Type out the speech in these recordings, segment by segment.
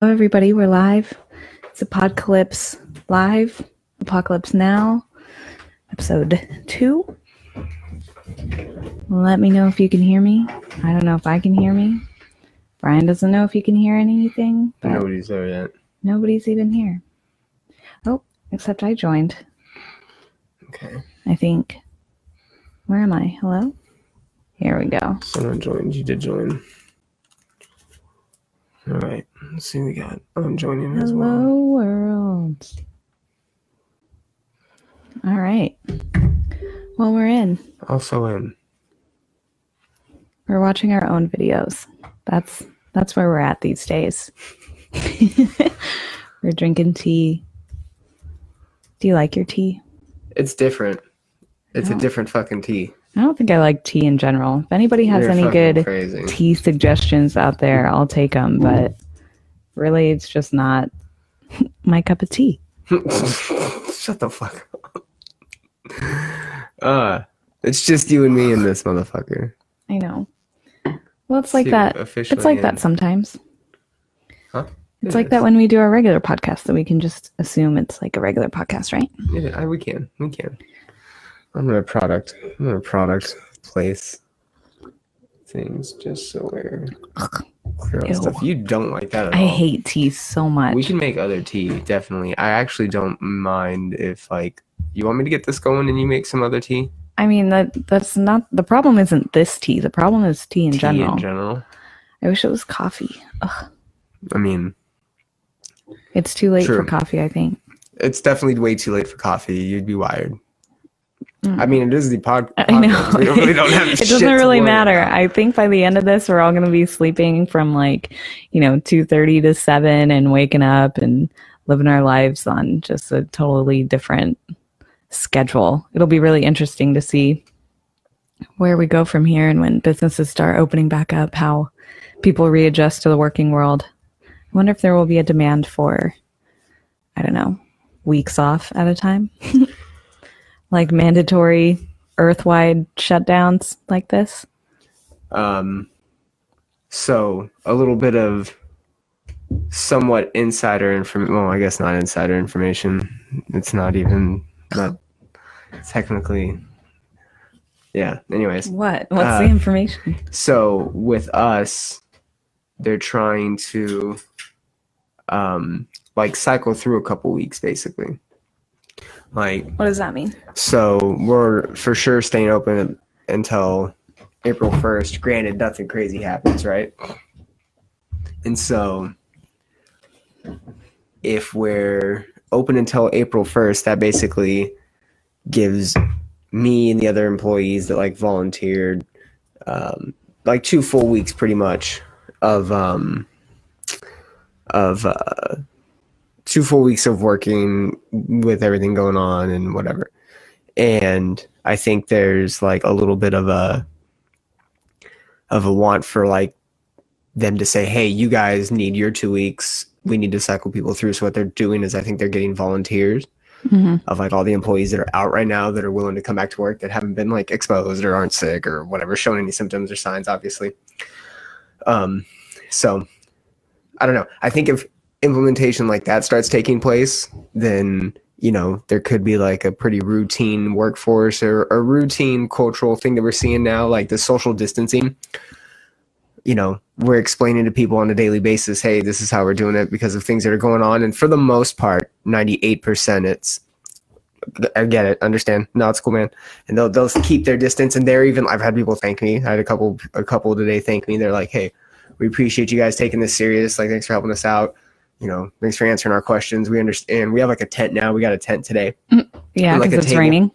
Hello, everybody. We're live. It's Apocalypse Live, Apocalypse Now, episode two. Let me know if you can hear me. I don't know if I can hear me. Brian doesn't know if he can hear anything, Nobody's there yet. nobody's even here. Oh, except I joined, Okay. I think. Where am I? Hello? Here we go. Someone joined. You did join. All right. Let's see. We got. Oh, I'm joining as well. Hello, world. All right. Well, we're in. Also in. We're watching our own videos. That's that's where we're at these days. we're drinking tea. Do you like your tea? It's different. It's Oh. a different fucking tea. I don't think I like tea in general. If anybody has You're any good Crazy. tea suggestions out there, I'll take them. But really, it's just not my cup of tea. Shut the fuck up. Uh, it's just you and me and this motherfucker. I know. Well, it's like See, that. It's like in. that sometimes. Huh? It's It like is. that when we do our regular podcast, that we can just assume it's like a regular podcast, right? Yeah, I, we can. We can. I'm gonna product. I'm gonna product place things just so we're clear on stuff. You don't like that at I all. hate tea so much. We can make other tea, definitely. I actually don't mind if like you want me to get this going and you make some other tea. I mean that that's not the problem. Isn't this tea? The problem is tea in tea general. in general. I wish it was coffee. Ugh, I mean, it's too late for coffee. I think. it's definitely way too late for coffee. You'd be wired. Mm. I mean, it is the pod. I know. podcast. We really don't have it doesn't really matter. about. I think by the end of this, we're all going to be sleeping from like, you know, two thirty to seven, and waking up and living our lives on just a totally different schedule. It'll be really interesting to see where we go from here, and when businesses start opening back up, how people readjust to the working world. I wonder if there will be a demand for, I don't know, weeks off at a time like mandatory earth-wide shutdowns like this Um, so a little bit of somewhat insider information. Well, I guess not insider information. It's not even not technically. Yeah. Anyways, what what's Uh, the information so with us, they're trying to, um, like cycle through a couple weeks basically. Like what does that mean so we're for sure staying open until April 1st. Granted, nothing crazy happens, right? And so if we're open until April 1st, that basically gives me and the other employees that like volunteered um, like two full weeks pretty much of um of uh two full weeks of working with everything going on and whatever. And I think there's like a little bit of a of a want for like them to say, "Hey, you guys need your 2 weeks. We need to cycle people through." So what they're doing is I think they're getting volunteers mm-hmm. of like all the employees that are out right now that are willing to come back to work that haven't been like exposed or aren't sick or whatever, shown any symptoms or signs, obviously. Um, so I don't know. I think if implementation like that starts taking place, then you know there could be like a pretty routine workforce or a routine cultural thing that we're seeing now, like the social distancing. You know, we're explaining to people on a daily basis, hey, this is how we're doing it because of things that are going on. And for the most part, 98% it's I get it, understand. No, it's cool, man. And they'll they'll keep their distance and they're even I've had people thank me. I had a couple a couple today thank me. They're like, Hey, we appreciate you guys taking this serious. Like thanks for helping us out. You know, thanks for answering our questions. We understand. We have like a tent now. We got a tent today. yeah Like because a it's table. raining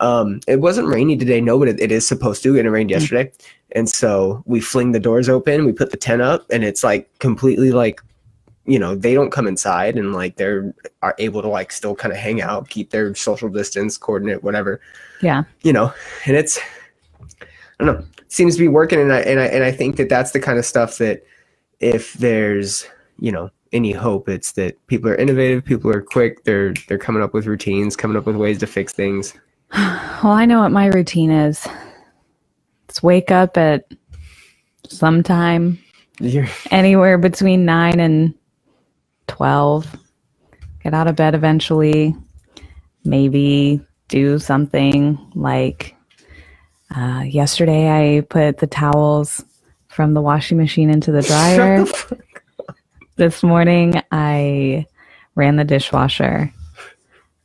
Um, it wasn't rainy today, no, but it, it is supposed to, and it rained yesterday. And so we fling the doors open, we put the tent up, and it's like completely like, you know, they don't come inside, and like they're are able to like still kind of hang out, keep their social distance, coordinate, whatever, yeah you know. And it's, I don't know, seems to be working, and I and I and I think that that's the kind of stuff that if there's, you know, any hope, it's that people are innovative, people are quick, they're they're coming up with routines, coming up with ways to fix things. well i know what my routine is it's wake up at sometime You're, anywhere between 9 and 12, get out of bed eventually, maybe do something like uh, yesterday I put the towels from the washing machine into the dryer. This morning I ran the dishwasher.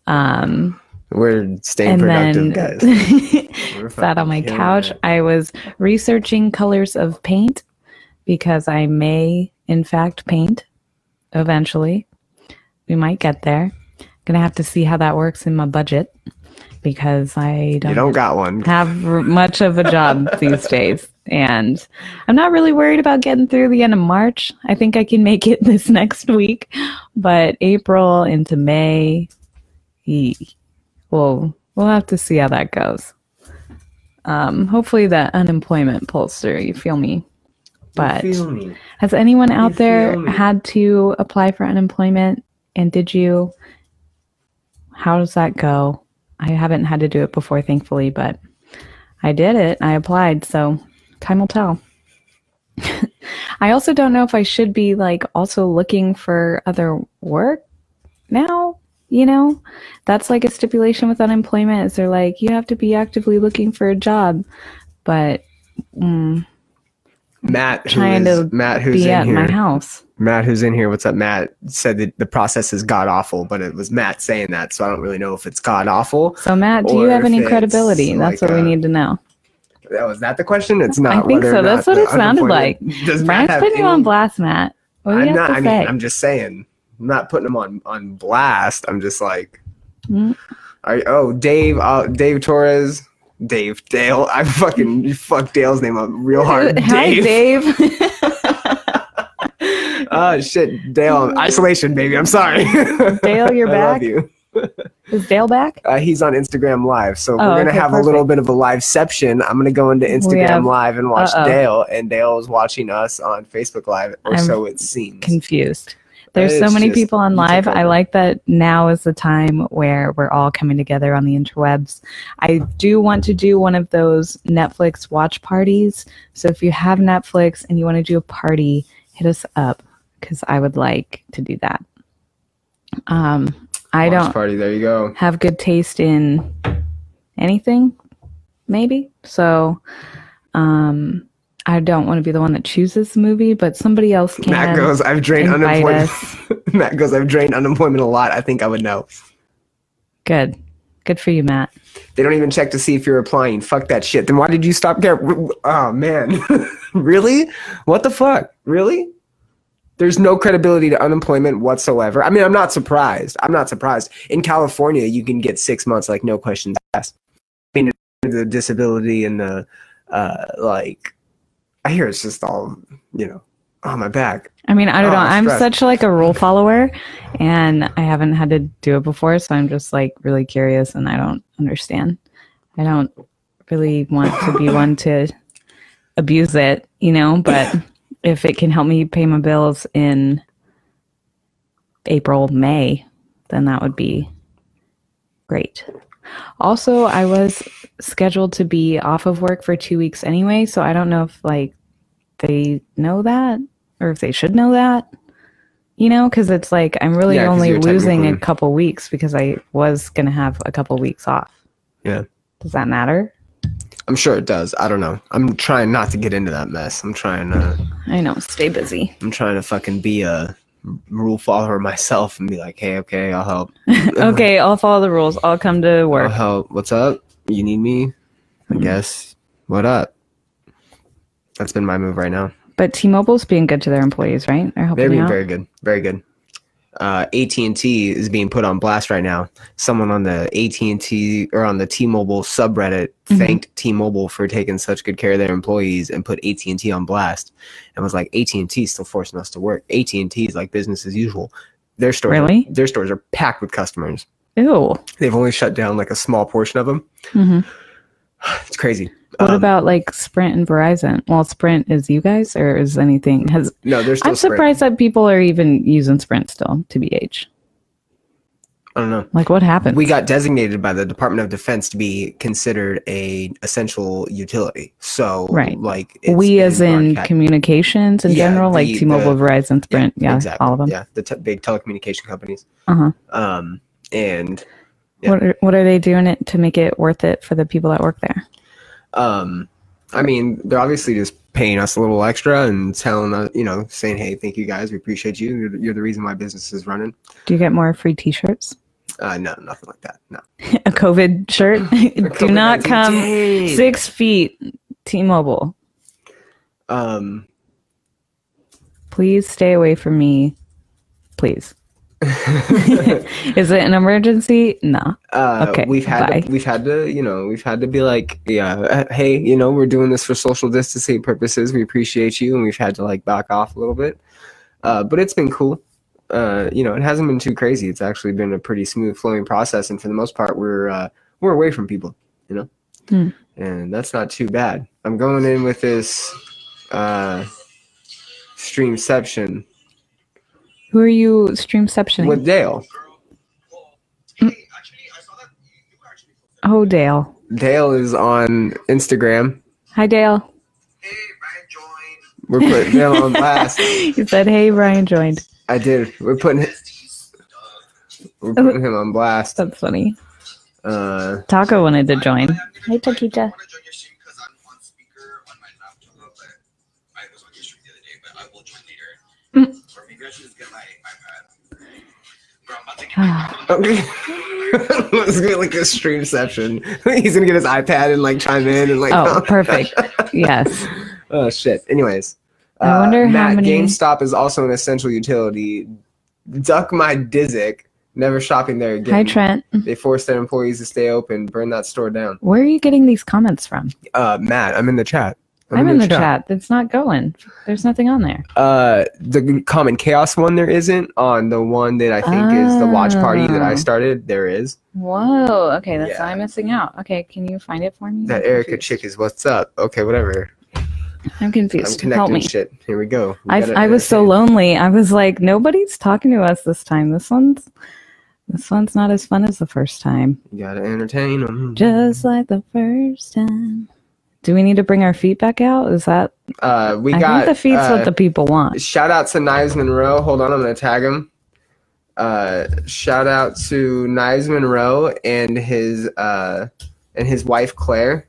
Um, We're staying productive, then guys. We're sat on my couch. I was researching colors of paint because I may, in fact, paint eventually. We might get there. Gonna have to see how that works in my budget because I don't, You don't got one. have r- much of a job these days. And I'm not really worried about getting through the end of March. I think I can make it this next week. But April into May, well, we'll have to see how that goes. Um, hopefully, that unemployment pulls through. You feel me? But feel me? has anyone out there me? had to apply for unemployment? And did you? How does that go? I haven't had to do it before, thankfully, but I did it. I applied, so time will tell. I also don't know if I should be like also looking for other work now. You know, that's like a stipulation with unemployment. Is they're like you have to be actively looking for a job, but mm, Matt, who is- Matt, who's be in at here. my house. Matt, who's in here, what's up? Matt said that the process is god awful, but it was Matt saying that, so I don't really know if it's god awful. So Matt, do you have any credibility? That's like what we need to know. That was that the question? It's not. I think so. That's what it sounded like. Does Brian's putting you on blast, Matt. What do you I'm have not. to I say? mean, I'm just saying. I'm not putting him on on blast. I'm just like, Mm. oh, Dave, uh, Dave Torres, Dave, Dale. I fucking you fucked Dale's name up real hard. Hi, Dave. Oh shit, Dale, isolation, baby. I'm sorry. Dale, you're I love back? you. Is Dale back? Uh, he's on Instagram Live, so Oh, we're gonna okay, have a little bit of a liveception. I'm gonna go into Instagram have- Live and watch uh-oh. Dale, and Dale is watching us on Facebook Live, or I'm so it seems. Confused. There's so many people on live. I like that now is the time where we're all coming together on the interwebs. I do want to do one of those Netflix watch parties. So if you have Netflix and you want to do a party, hit us up because I would like to do that. Um, I don't party. There you go. have good taste in anything, maybe. So, um, I don't want to be the one that chooses the movie, but somebody else can. Matt goes. I've drained unemployment. Matt goes. I've drained unemployment a lot. I think I would know. Good, good for you, Matt. They don't even check to see if you're applying. Fuck that shit. Then why did you stop there? Oh man, really? What the fuck? Really? There's no credibility to unemployment whatsoever. I mean, I'm not surprised. I'm not surprised. In California, you can get six months like no questions asked. I mean, the disability and the uh, like. I hear it's just all you know on my back. I mean, I don't Oh, know. I'm stress. such like a rule follower, and I haven't had to do it before, so I'm just like really curious, and I don't understand. I don't really want to be one to abuse it, you know. But if it can help me pay my bills in April, May, then that would be great. Also, I was scheduled to be off of work for two weeks anyway, so I don't know if like they know that or if they should know that. You know, because it's like I'm really Yeah, only losing a couple weeks because I was gonna have a couple weeks off. Yeah. Does that matter? I'm sure it does. I don't know. I'm trying not to get into that mess. I'm trying to. I know. Stay busy. I'm trying to fucking be a rule follower myself and be like, hey, okay, I'll help. okay, I'll follow the rules. I'll come to work. I'll help. What's up? You need me? I Mhm. guess. What up? That's been my move right now. But T-Mobile's being good to their employees, right? They're helping They're being out. very good. Very good. Uh, AT&T is being put on blast right now. Someone on the AT&T or on the T-Mobile subreddit Mhm. thanked T-Mobile for taking such good care of their employees and put AT&T on blast and was like, AT&T is still forcing us to work. AT&T is like business as usual. Their stores, Really? are, their stores are packed with customers. Ew. They've only shut down like a small portion of them. hmm It's crazy. What Um, about like Sprint and Verizon? Well, Sprint is you guys, or is anything has? no? There's I'm Sprint. surprised that people are even using Sprint still. To BH, I don't know. Like what happened? We got designated by the Department of Defense to be considered a essential utility. So, Right. like it's we as in broadcast- communications in Yeah, general, like T-Mobile, the- Verizon, Sprint, yeah, exactly all of them. Yeah, the te- big telecommunication companies. Uh-huh. Um, and Yeah. What are, what are they doing it to make it worth it for the people that work there? um, I mean, they're obviously just paying us a little extra and telling us, you know, saying, "Hey, thank you guys, we appreciate you. You're the, you're the reason my business is running." Do you get more free T-shirts? Uh, no, nothing like that. No. A COVID shirt? Do not come Dang. six feet. T-Mobile, Um, please stay away from me. Please. Is it an emergency? No. uh, Okay, we've had bye. to, we've had to you know we've had to be like yeah uh, hey you know we're doing this for social distancing purposes. We appreciate you. And we've had to like back off a little bit. Uh, but it's been cool. Uh, you know it hasn't been too crazy. It's actually been a pretty smooth flowing process. And for the most part we're uh, we're away from people you know? Hmm. and that's not too bad. I'm going in with this uh, streamception Who are you streamceptioning? with Dale oh, Dale. Dale is on Instagram Hi, Dale. we're putting Dale on blast You said, hey, Brian joined. I did. We're putting we're putting him on blast. That's funny. Uh, Taco wanted to join. Hey, Taquita. Okay. Let's get like a stream session. He's gonna get his iPad and like chime in and like. Oh, perfect. Yes. oh shit. Anyways, I wonder how Matt, many- GameStop is also an essential utility. Duck my Dizzick. Never shopping there again. Hi, Trent. They force their employees to stay open. Burn that store down. Where are you getting these comments from? Uh, Matt, I'm in the chat. I'm, in the chat. It's not going. There's nothing on there. Uh, the common chaos one there isn't on the one that I think is the watch party that I Oh. started. There is Whoa. Okay, that's Yeah. I'm missing out. Okay, can you find it for me? that I'm Erica confused. chick is what's up. Okay, whatever. I'm I'm confused. Help me. shit. Here we go. We I, I was so lonely. I was like, nobody's talking to us this time. This one's this one's not as fun as the first time. You gotta entertain them. Just like the first time. Do we need to bring our feet back out? Is that uh, we I got think the feet's uh, what the people want. shout out to Knives Monroe. Hold on, I'm gonna tag him. Uh, shout out to Knives Monroe and his uh and his wife Claire.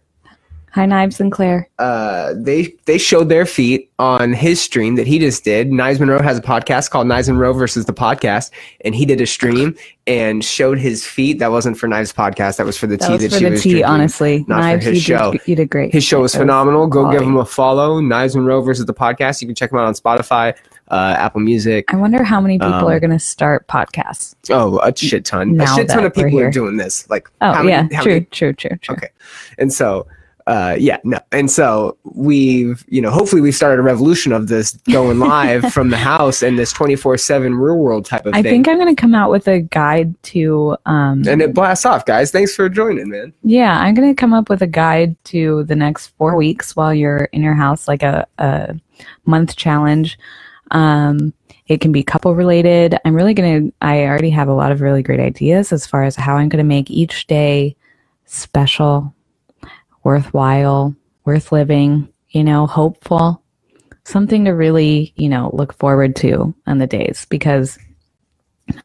Hi Knives and Claire. uh, they they showed their feet on his stream that he just did. Knives Monroe has a podcast called Knives Monroe versus the podcast, and he did a stream and showed his feet. That wasn't for Knives podcast. That was for the That tea was that for she the was tea, drinking. honestly. not for his you show. Did, you did great. His show was That was phenomenal. Go give him a follow. Knives Monroe versus the podcast. You can check him out on Spotify, uh, Apple Music. I wonder how many people Um, are going to start podcasts. Oh, a shit ton. Now a shit ton of people we're doing this. Like, Oh how many- yeah, how true, many- true, true, true. Okay. And so, uh, yeah, no. And so we've, you know, hopefully we've started a revolution of this going live from the house and this 24 7 real world type of thing. I thing. think I'm going to come out with a guide to. Um, and it blasts off, guys. Thanks for joining, man. yeah, I'm going to come up with a guide to the next four weeks while you're in your house, like a, a month challenge. Um, it can be couple related. I'm really going to, I already have a lot of really great ideas as far as how I'm going to make each day special, worthwhile, worth living, you know, hopeful, something to really, you know, look forward to on the days because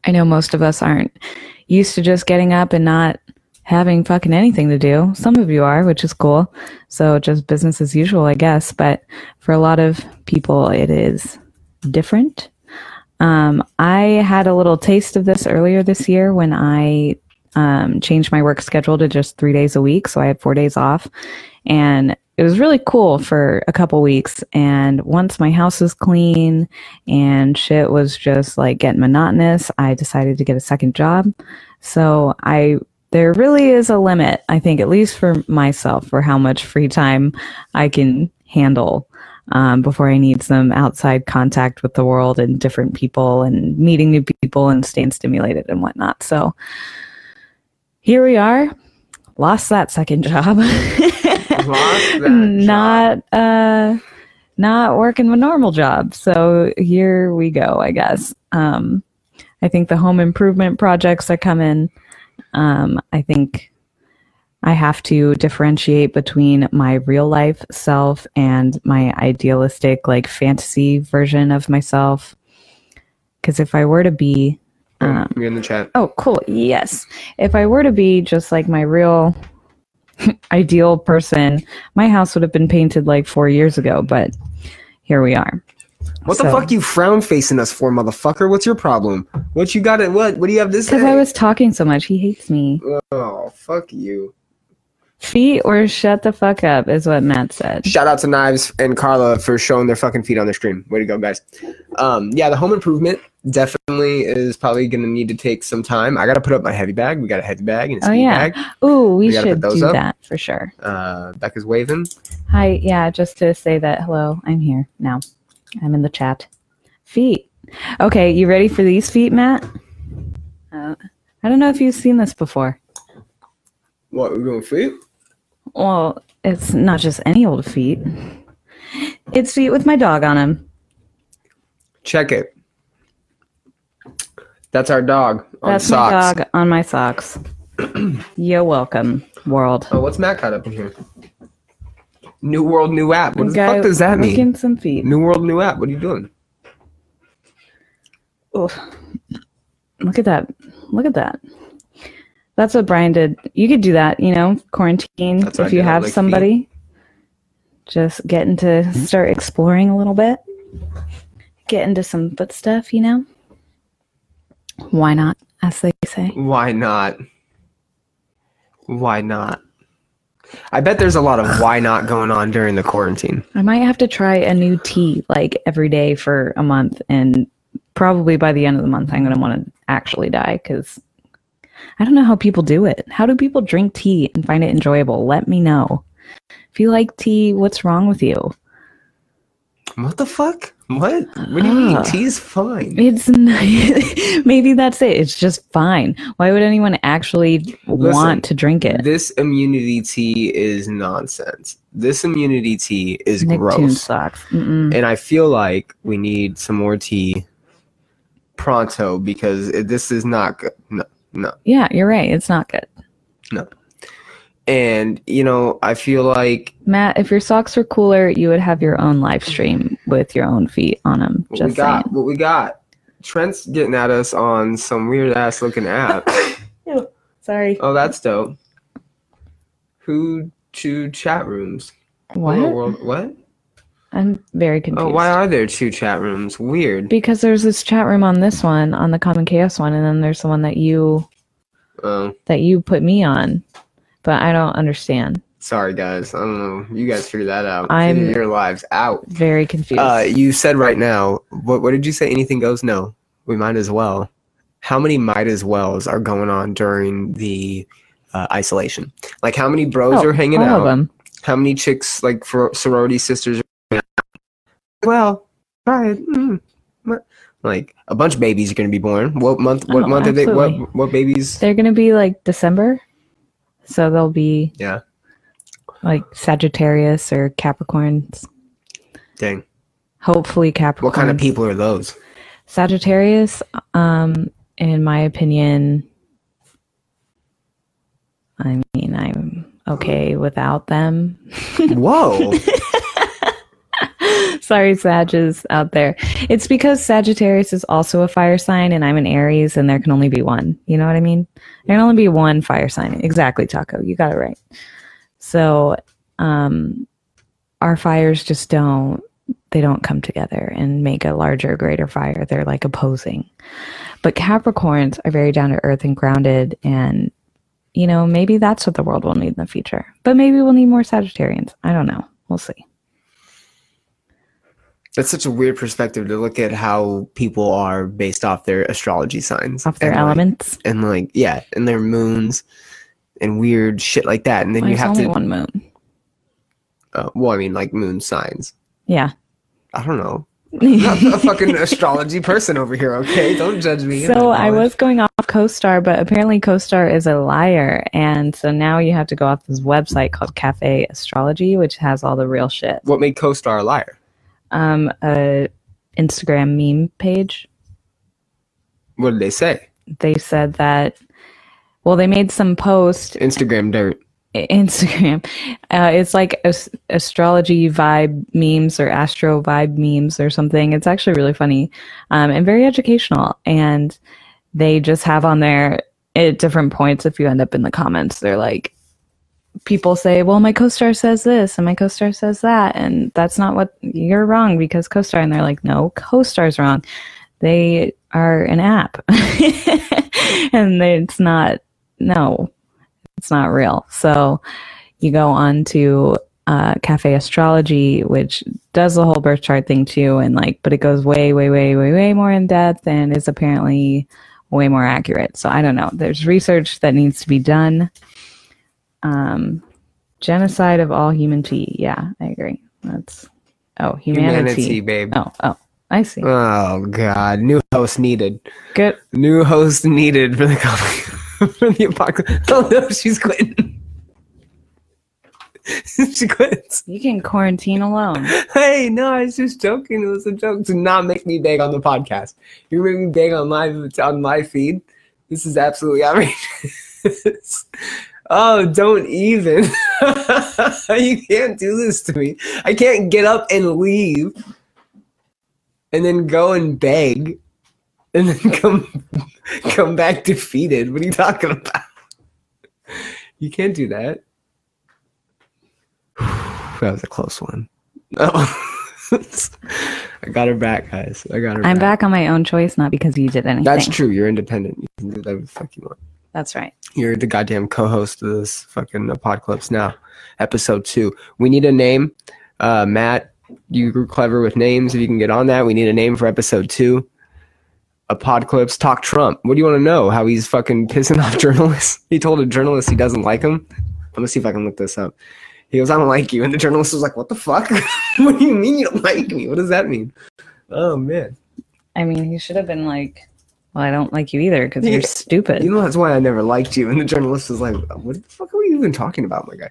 I know most of us aren't used to just getting up and not having fucking anything to do. Some of you are, which is cool. So just business as usual, I guess. But for a lot of people, it is different. Um, I had a little taste of this earlier this year when I um, changed my work schedule to just three days a week. So I had four days off. And it was really cool for a couple weeks. And once my house was clean and shit was just like getting monotonous, I decided to get a second job. So I there really is a limit, I think, at least for myself, for how much free time I can handle um, before I need some outside contact with the world and different people and meeting new people and staying stimulated and whatnot. So here we are. Lost that second job. Lost that not uh not working a normal job. So here we go, I guess. Um I think the home improvement projects are coming. Um, I think I have to differentiate between my real life self and my idealistic, like fantasy version of myself. Because if I were to be, um, You're in the chat. oh, cool, yes. If I were to be just like my real ideal person, my house would have been painted like four years ago, but here we are. What the fuck you frown facing us for, motherfucker? What's your problem? What you got it? What? What do you have this? Because I was talking so much, he hates me. Oh, fuck you. Feet or shut the fuck up is what Matt said. Shout out to Knives and Carla for showing their fucking feet on their stream. Way to go, guys. Um, yeah, the home improvement definitely is probably gonna need to take some time. I gotta put up my heavy bag. We got a heavy bag and a Oh, yeah. bag. Ooh, we, We should do up. that for sure. Uh, Becca's waving. Hi, yeah, just to say that hello, I'm here now. I'm in the chat. Feet. Okay, you ready for these feet, Matt? Uh, I don't know if you've seen this before. What we doing feet? Well, it's not just any old feet. It's feet with my dog on them. Check it. That's our dog on That's socks. my dog on my socks. You're welcome, world. Oh, what's Matt got up in here? New world, new app. What the Guy fuck does that mean? some feet. New world, new app. What are you doing? Oof. Look at that. Look at that. That's what Brian did. You could do that, you know, quarantine. That's what if you did. I have like somebody, just getting to start exploring a little bit, get into some foot stuff, you know? Why not, as they say? Why not? Why not? I bet there's a lot of why not going on during the quarantine. I might have to try a new tea like every day for a month, and probably by the end of the month, I'm going to want to actually die because I don't know how people do it. How do people drink tea and find it enjoyable? Let me know. If you like tea, what's wrong with you? What the fuck? What? What do you mean? Ah. Tea's fine. It's n- maybe that's it. It's just fine. Why would anyone actually want to drink it? This immunity tea is nonsense. This immunity tea is Nicktoon gross. sucks. Mm-mm. And I feel like we need some more tea pronto because it, this is not good. No, no. Yeah, you're right. It's not good. And, you know, I feel like Matt, if your socks were cooler, you would have your own live stream with your own feet on them. what we got, saying. what we got. Trent's getting at us on some weird ass looking app. Sorry. oh, that's dope. Who to chat rooms? Oh, what? Hello, world. What? I'm very confused. Oh, why are there two chat rooms? Weird. because there's this chat room on this one, on the Common Chaos one, and then there's the one that you Oh, that you put me on. But I don't understand. sorry guys. I don't know. You guys figure that out. I'm- Figure your lives out. Very confused. Uh, you said right now. What? What did you say? Anything goes? No. We might as well. How many might as wells are going on during the uh, isolation? Like how many bros Oh, are hanging all out? of them. How many chicks like for sorority sisters? Are well, try it. Mm. What? Like a bunch of babies are going to be born. What month? What Oh, month are they? absolutely. What? What babies? They're gonna be like December, so they'll be Yeah. like Sagittarius or Capricorns. Dang. Hopefully Capricorn. What kind of people are those? Sagittarius, um, in my opinion, I mean, I'm okay without them. Whoa. Sorry, Sages out there. It's because Sagittarius is also a fire sign, and I'm an Aries, and there can only be one. You know what I mean? There can only be one fire sign. Exactly, Taco. You got it right. So, um, our fires just don't. They don't come together and make a larger, greater fire. They're like opposing. But Capricorns are very down to earth and grounded, and you know maybe that's what the world will need in the future. But maybe we'll need more Sagittarians. I don't know. We'll see. That's such a weird perspective to look at how people are based off their astrology signs. Off their and like, elements. and like yeah, and their moons and weird shit like that. And then Well, you have only to one moon. uh, well, I mean like moon signs. Yeah. I don't know. I'm not a fucking astrology person over here, okay? Don't judge me. so I was going off CoStar, but apparently CoStar is a liar, and so now you have to go off this website called Cafe Astrology, which has all the real shit. What made CoStar a liar? Um, a Instagram meme page. What did they say? They said that. Well, they made some post Instagram dirt. Instagram. Uh, it's like as- astrology vibe memes or astro vibe memes or something. It's actually really funny um, and very educational. And they just have on there at different points, if you end up in the comments, they're like, people say, well, my co star says this and my co star says that. And that's not what you're wrong because co star. And they're like, no, co star's wrong. They are an app. and it's not, no, it's not real. So you go on to uh, Cafe Astrology, which does the whole birth chart thing too, and like, but it goes way, way, way, way, way more in depth and is apparently way more accurate. So I don't know. There's research that needs to be done. Um, genocide of all human tea. Yeah, I agree. That's oh humanity. Humanity, babe. Oh, oh, I see. Oh god, new host needed. Good. New host needed for the for the apocalypse. Oh no, she's quitting. she quits. You can quarantine alone. Hey, no, I was just joking. It was a joke. Do not make me beg on the podcast. You make me beg on my on my feed. This is absolutely outrageous. oh, don't even. you can't do this to me. I can't get up and leave, and then go and beg, and then come come back defeated. What are you talking about? You can't do that. that was a close one. Oh. I got her back, guys. I got her I'm back on my own choice, not because you did anything. That's true. You're independent. You can do whatever the fuck you want. That's right. You're the goddamn co-host of this fucking apocalypse now. Episode two. We need a name. Uh, Matt, you were clever with names. If you can get on that, we need a name for episode two. Apocalypse talk Trump. What do you want to know? How he's fucking pissing off journalists? He told a journalist he doesn't like him. Let me see if I can look this up. He goes, I don't like you. And the journalist was like, What the fuck? what do you mean you don't like me? What does that mean? Oh man. I mean, he should have been like, "Well, I don't like you either because you're stupid." You know that's why I never liked you. And the journalist was like, What the fuck are we even talking about, my guy?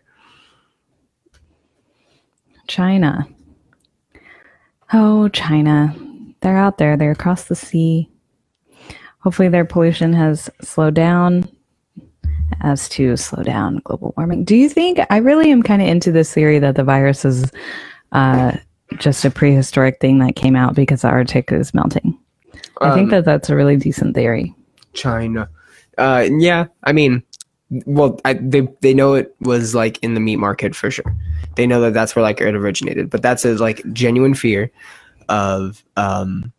China. Oh, China. They're out there. They're across the sea. Hopefully, their pollution has slowed down as to slow down global warming. Do you think? I really am kind of into this theory that the virus is uh, just a prehistoric thing that came out because the Arctic is melting. I think Um, that that's a really decent theory. China. Uh, yeah, I mean, well, I, they they know it was like in the meat market for sure. They know that that's where like it originated, but that's a like genuine fear of um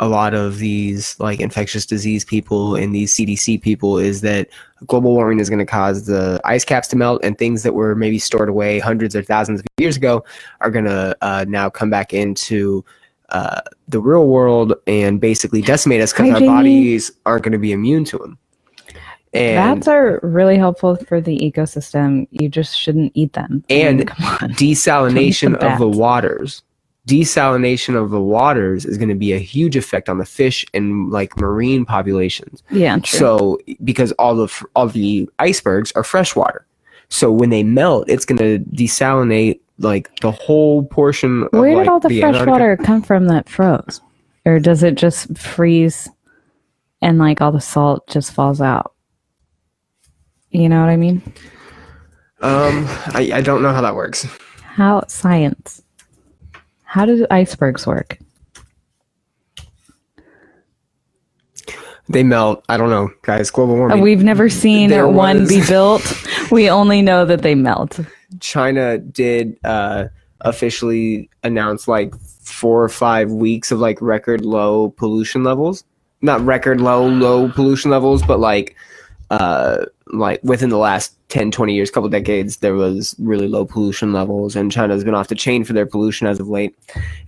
a lot of these like infectious disease people and these CDC people is that global warming is going to cause the ice caps to melt and things that were maybe stored away hundreds or thousands of years ago are going to uh, now come back into uh, the real world and basically decimate us because our bodies aren't going to be immune to them. And Bats are really helpful for the ecosystem. You just shouldn't eat them. I mean, And come on. desalination Don't eat the of the waters. Desalination of the waters is going to be a huge effect on the fish and like marine populations. Yeah, true. So because all the all the icebergs are freshwater, so when they melt, it's going to desalinate like the whole portion. Of, Where did like, all the, fresh Antarctica. water come from that froze? Or does it just freeze and like all the salt just falls out? You know what I mean? Um, I, I don't know how that works. How science. How do icebergs work? They melt. I don't know, guys. Global warming. We've never seen one was- be built. We only know that they melt. China did uh, officially announce like four or five weeks of like record low pollution levels. Not record low, low pollution levels, but like uh, like within the last 10, 20 years, couple decades, there was really low pollution levels, and China's been off the chain for their pollution as of late.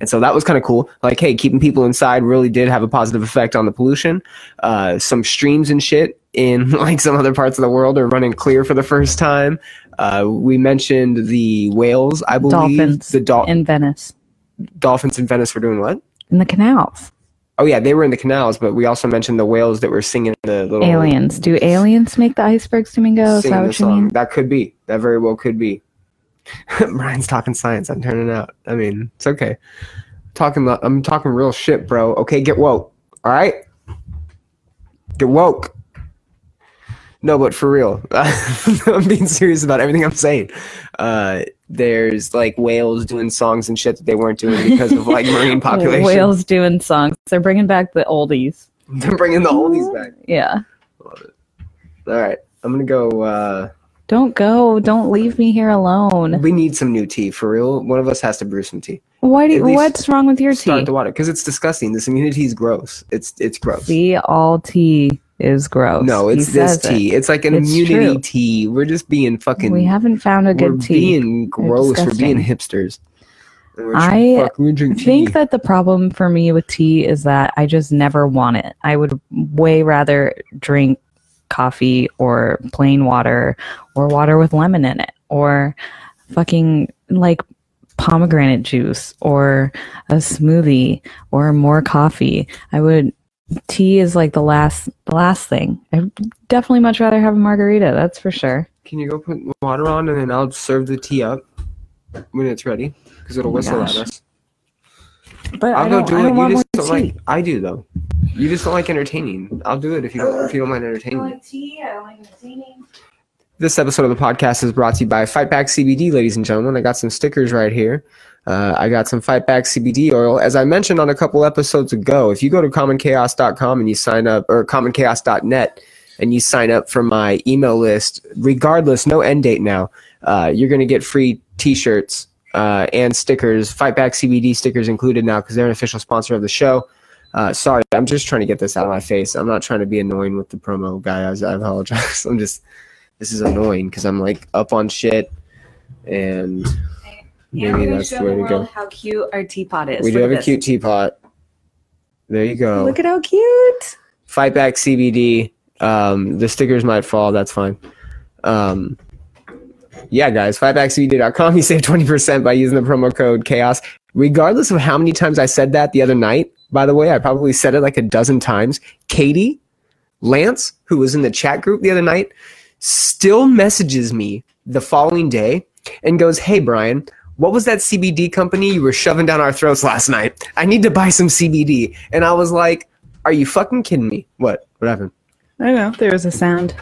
And so that was kind of cool. Like, hey, keeping people inside really did have a positive effect on the pollution. Uh, some streams and shit in like some other parts of the world are running clear for the first time. Uh, we mentioned the whales, I believe. Dolphins The dol- in Venice. dolphins in Venice were doing what? In the canals. Oh yeah, they were in the canals, but we also mentioned the whales that were singing the little Aliens. Do aliens make the icebergs to Mingo? Is that what you mean? That could be. That very well could be. Brian's talking science. I'm turning out. I mean, it's okay. Talking. lo- I'm talking real shit, bro. Okay, get woke. All right. Get woke. No, but for real, I'm being serious about everything I'm saying. Uh, there's like whales doing songs and shit that they weren't doing because of like marine population. Whales doing songs. They're bringing back the oldies. They're bringing the oldies back. Yeah. Love it. All right, I'm gonna go. Uh, Don't go. Don't leave me here alone. we need some new tea for real. One of us has to brew some tea. Why do least what's wrong with your Start tea? the water because it's disgusting. This immunity is gross. It's it's gross. See, all tea is gross. No, He it's this says it. tea. It's like an It's immunity true. tea. We're just being fucking. We haven't found a we're good tea. being gross. We're being hipsters. We're I fuck, drink I think that the problem for me with tea is that I just never want it. I would way rather drink coffee or plain water or water with lemon in it or fucking like pomegranate juice or a smoothie or more coffee. I would tea is like the last the last thing. I'd definitely much rather have a margarita, that's for sure. Can you go put water on and then I'll serve the tea up when it's ready because it'll Oh my whistle at us. But I'll I go don't, do I it. don't You want just don't tea. like. I do though. You just don't like entertaining. I'll do it if you don't. If you don't mind entertaining. me. tea, I don't like entertaining. This episode of the podcast is brought to you by Fight Back CBD, ladies and gentlemen. I got some stickers right here. Uh, I got some Fight Back CBD oil. As I mentioned on a couple episodes ago, if you go to commonchaos.com and you sign up, or commonchaos.net, and you sign up for my email list, regardless, no end date now, uh, you're going to get free t shirts uh, and stickers, Fight Back CBD stickers included now because they're an official sponsor of the show. Uh, sorry, I'm just trying to get this out of my face. I'm not trying to be annoying with the promo guy. I, I apologize. I'm just this is annoying because I'm like up on shit, and maybe that's the way to go. How cute our teapot is. We do have a this. cute teapot. There you go. Look at how cute. Fight back CBD. Um, the stickers might fall. That's fine. Um, yeah, guys, fightbackcbd.com. You save 20% by using the promo code chaos. Regardless of how many times I said that the other night, by the way, I probably said it like a dozen times. Katie, Lance, who was in the chat group the other night, still messages me the following day and goes, Hey, Brian, what was that CBD company you were shoving down our throats last night? I need to buy some CBD. And I was like, Are you fucking kidding me? What? What happened? I don't know. There was a sound.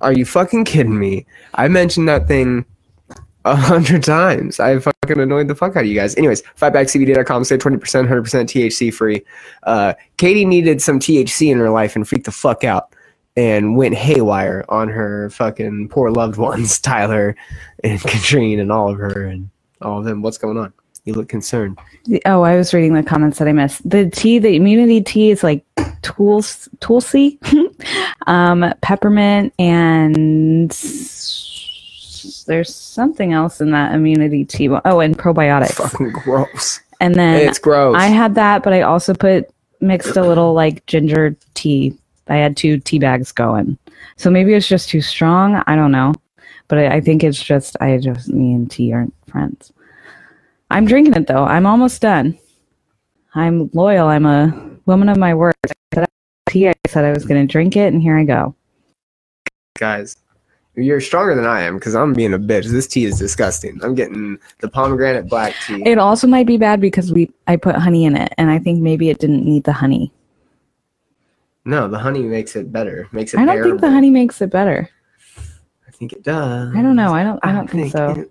Are you fucking kidding me? I mentioned that thing a hundred times. I fucking annoyed the fuck out of you guys. Anyways, fightbackcbd.com, say 20%, 100% THC free. Uh, Katie needed some THC in her life and freaked the fuck out and went haywire on her fucking poor loved ones, Tyler and Katrine and Oliver and all of them. What's going on? You look concerned. Oh, I was reading the comments that I missed. The tea, the immunity tea is like tools, tulsi, um, peppermint, and there's something else in that immunity tea. Oh, and probiotics. Fucking gross. And then It's gross. I had that, but I also put mixed a little like ginger tea. I had two tea bags going. So maybe it's just too strong. I don't know. But I, I think it's just I just me and tea aren't friends. I'm drinking it though. I'm almost done. I'm loyal. I'm a woman of my word. I said tea. I said I was going to drink it, and here I go. guys. You're stronger than I am because I'm being a bitch. This tea is disgusting. I'm getting the pomegranate black tea. It also might be bad because we I put honey in it, and I think maybe it didn't need the honey. No, the honey makes it better. Makes it I don't think the honey makes it better. I think it does. I don't know. I don't. I don't think so. it-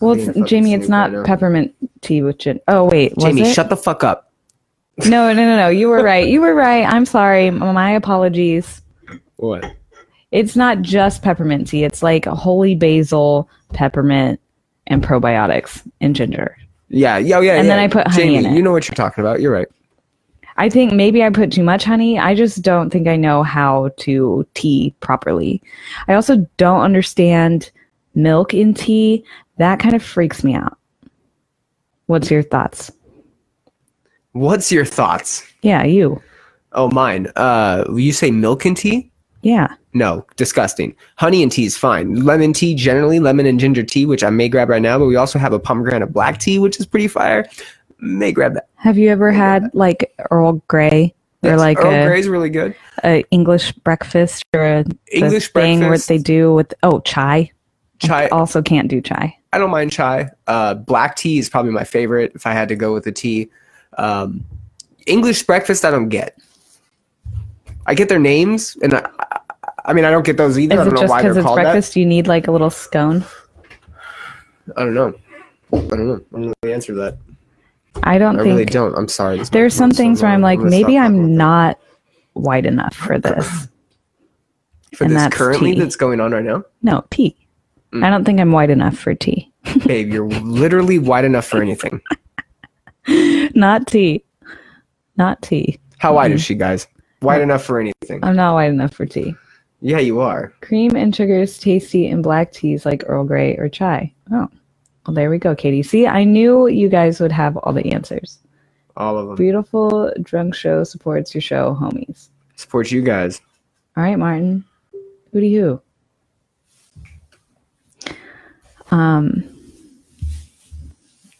Well, it's, Jamie, it's snoop right not peppermint tea with gin. Oh wait, was Jamie, it? shut the fuck up. no, no, no, no. You were right. You were right. I'm sorry. My apologies. What? It's not just peppermint tea. It's like holy basil, peppermint, and probiotics and ginger. Yeah, yeah, yeah. And yeah. then I put honey Jamie, in it. You know what you're talking about. You're right. I think maybe I put too much honey. I just don't think I know how to tea properly. I also don't understand milk in tea. That kind of freaks me out. What's your thoughts? What's your thoughts? Yeah, you. Oh, mine. Uh, you say milk and tea? Yeah. No, disgusting. Honey and tea is fine. Lemon tea, generally lemon and ginger tea, which I may grab right now. But we also have a pomegranate black tea, which is pretty fire. May grab that. Have you ever had like Earl Grey or Yes, like Earl a, Grey's really good. a English breakfast or a English thing breakfast. where they do with oh chai? Chai. I also can't do chai. I don't mind chai. Uh, black tea is probably my favorite if I had to go with a tea. Um, English breakfast, I don't get. I get their names, and I, I mean I don't get those either. Is I don't know why they're it's called breakfast? You need like a little scone. I don't know. I don't know. I don't know the answer to that. I don't I think really don't. I'm sorry. There's some microphone's so things where. I'm like, gonna maybe I'm not white enough for this. for and this that's currently tea. that's going on right now. No, tea. Mm. I don't think I'm white enough for tea. Babe, you're literally white enough for anything. not tea. Not tea. How wide is she, guys? Wide enough for anything. I'm not white enough for tea. Yeah, you are. Cream and sugar is tasty in black teas like Earl Grey or chai. Oh, well, there we go, Katie. See, I knew you guys would have all the answers. All of them. Beautiful drunk show supports your show, homies. Supports you guys. All right, Martin. Who do you? Um,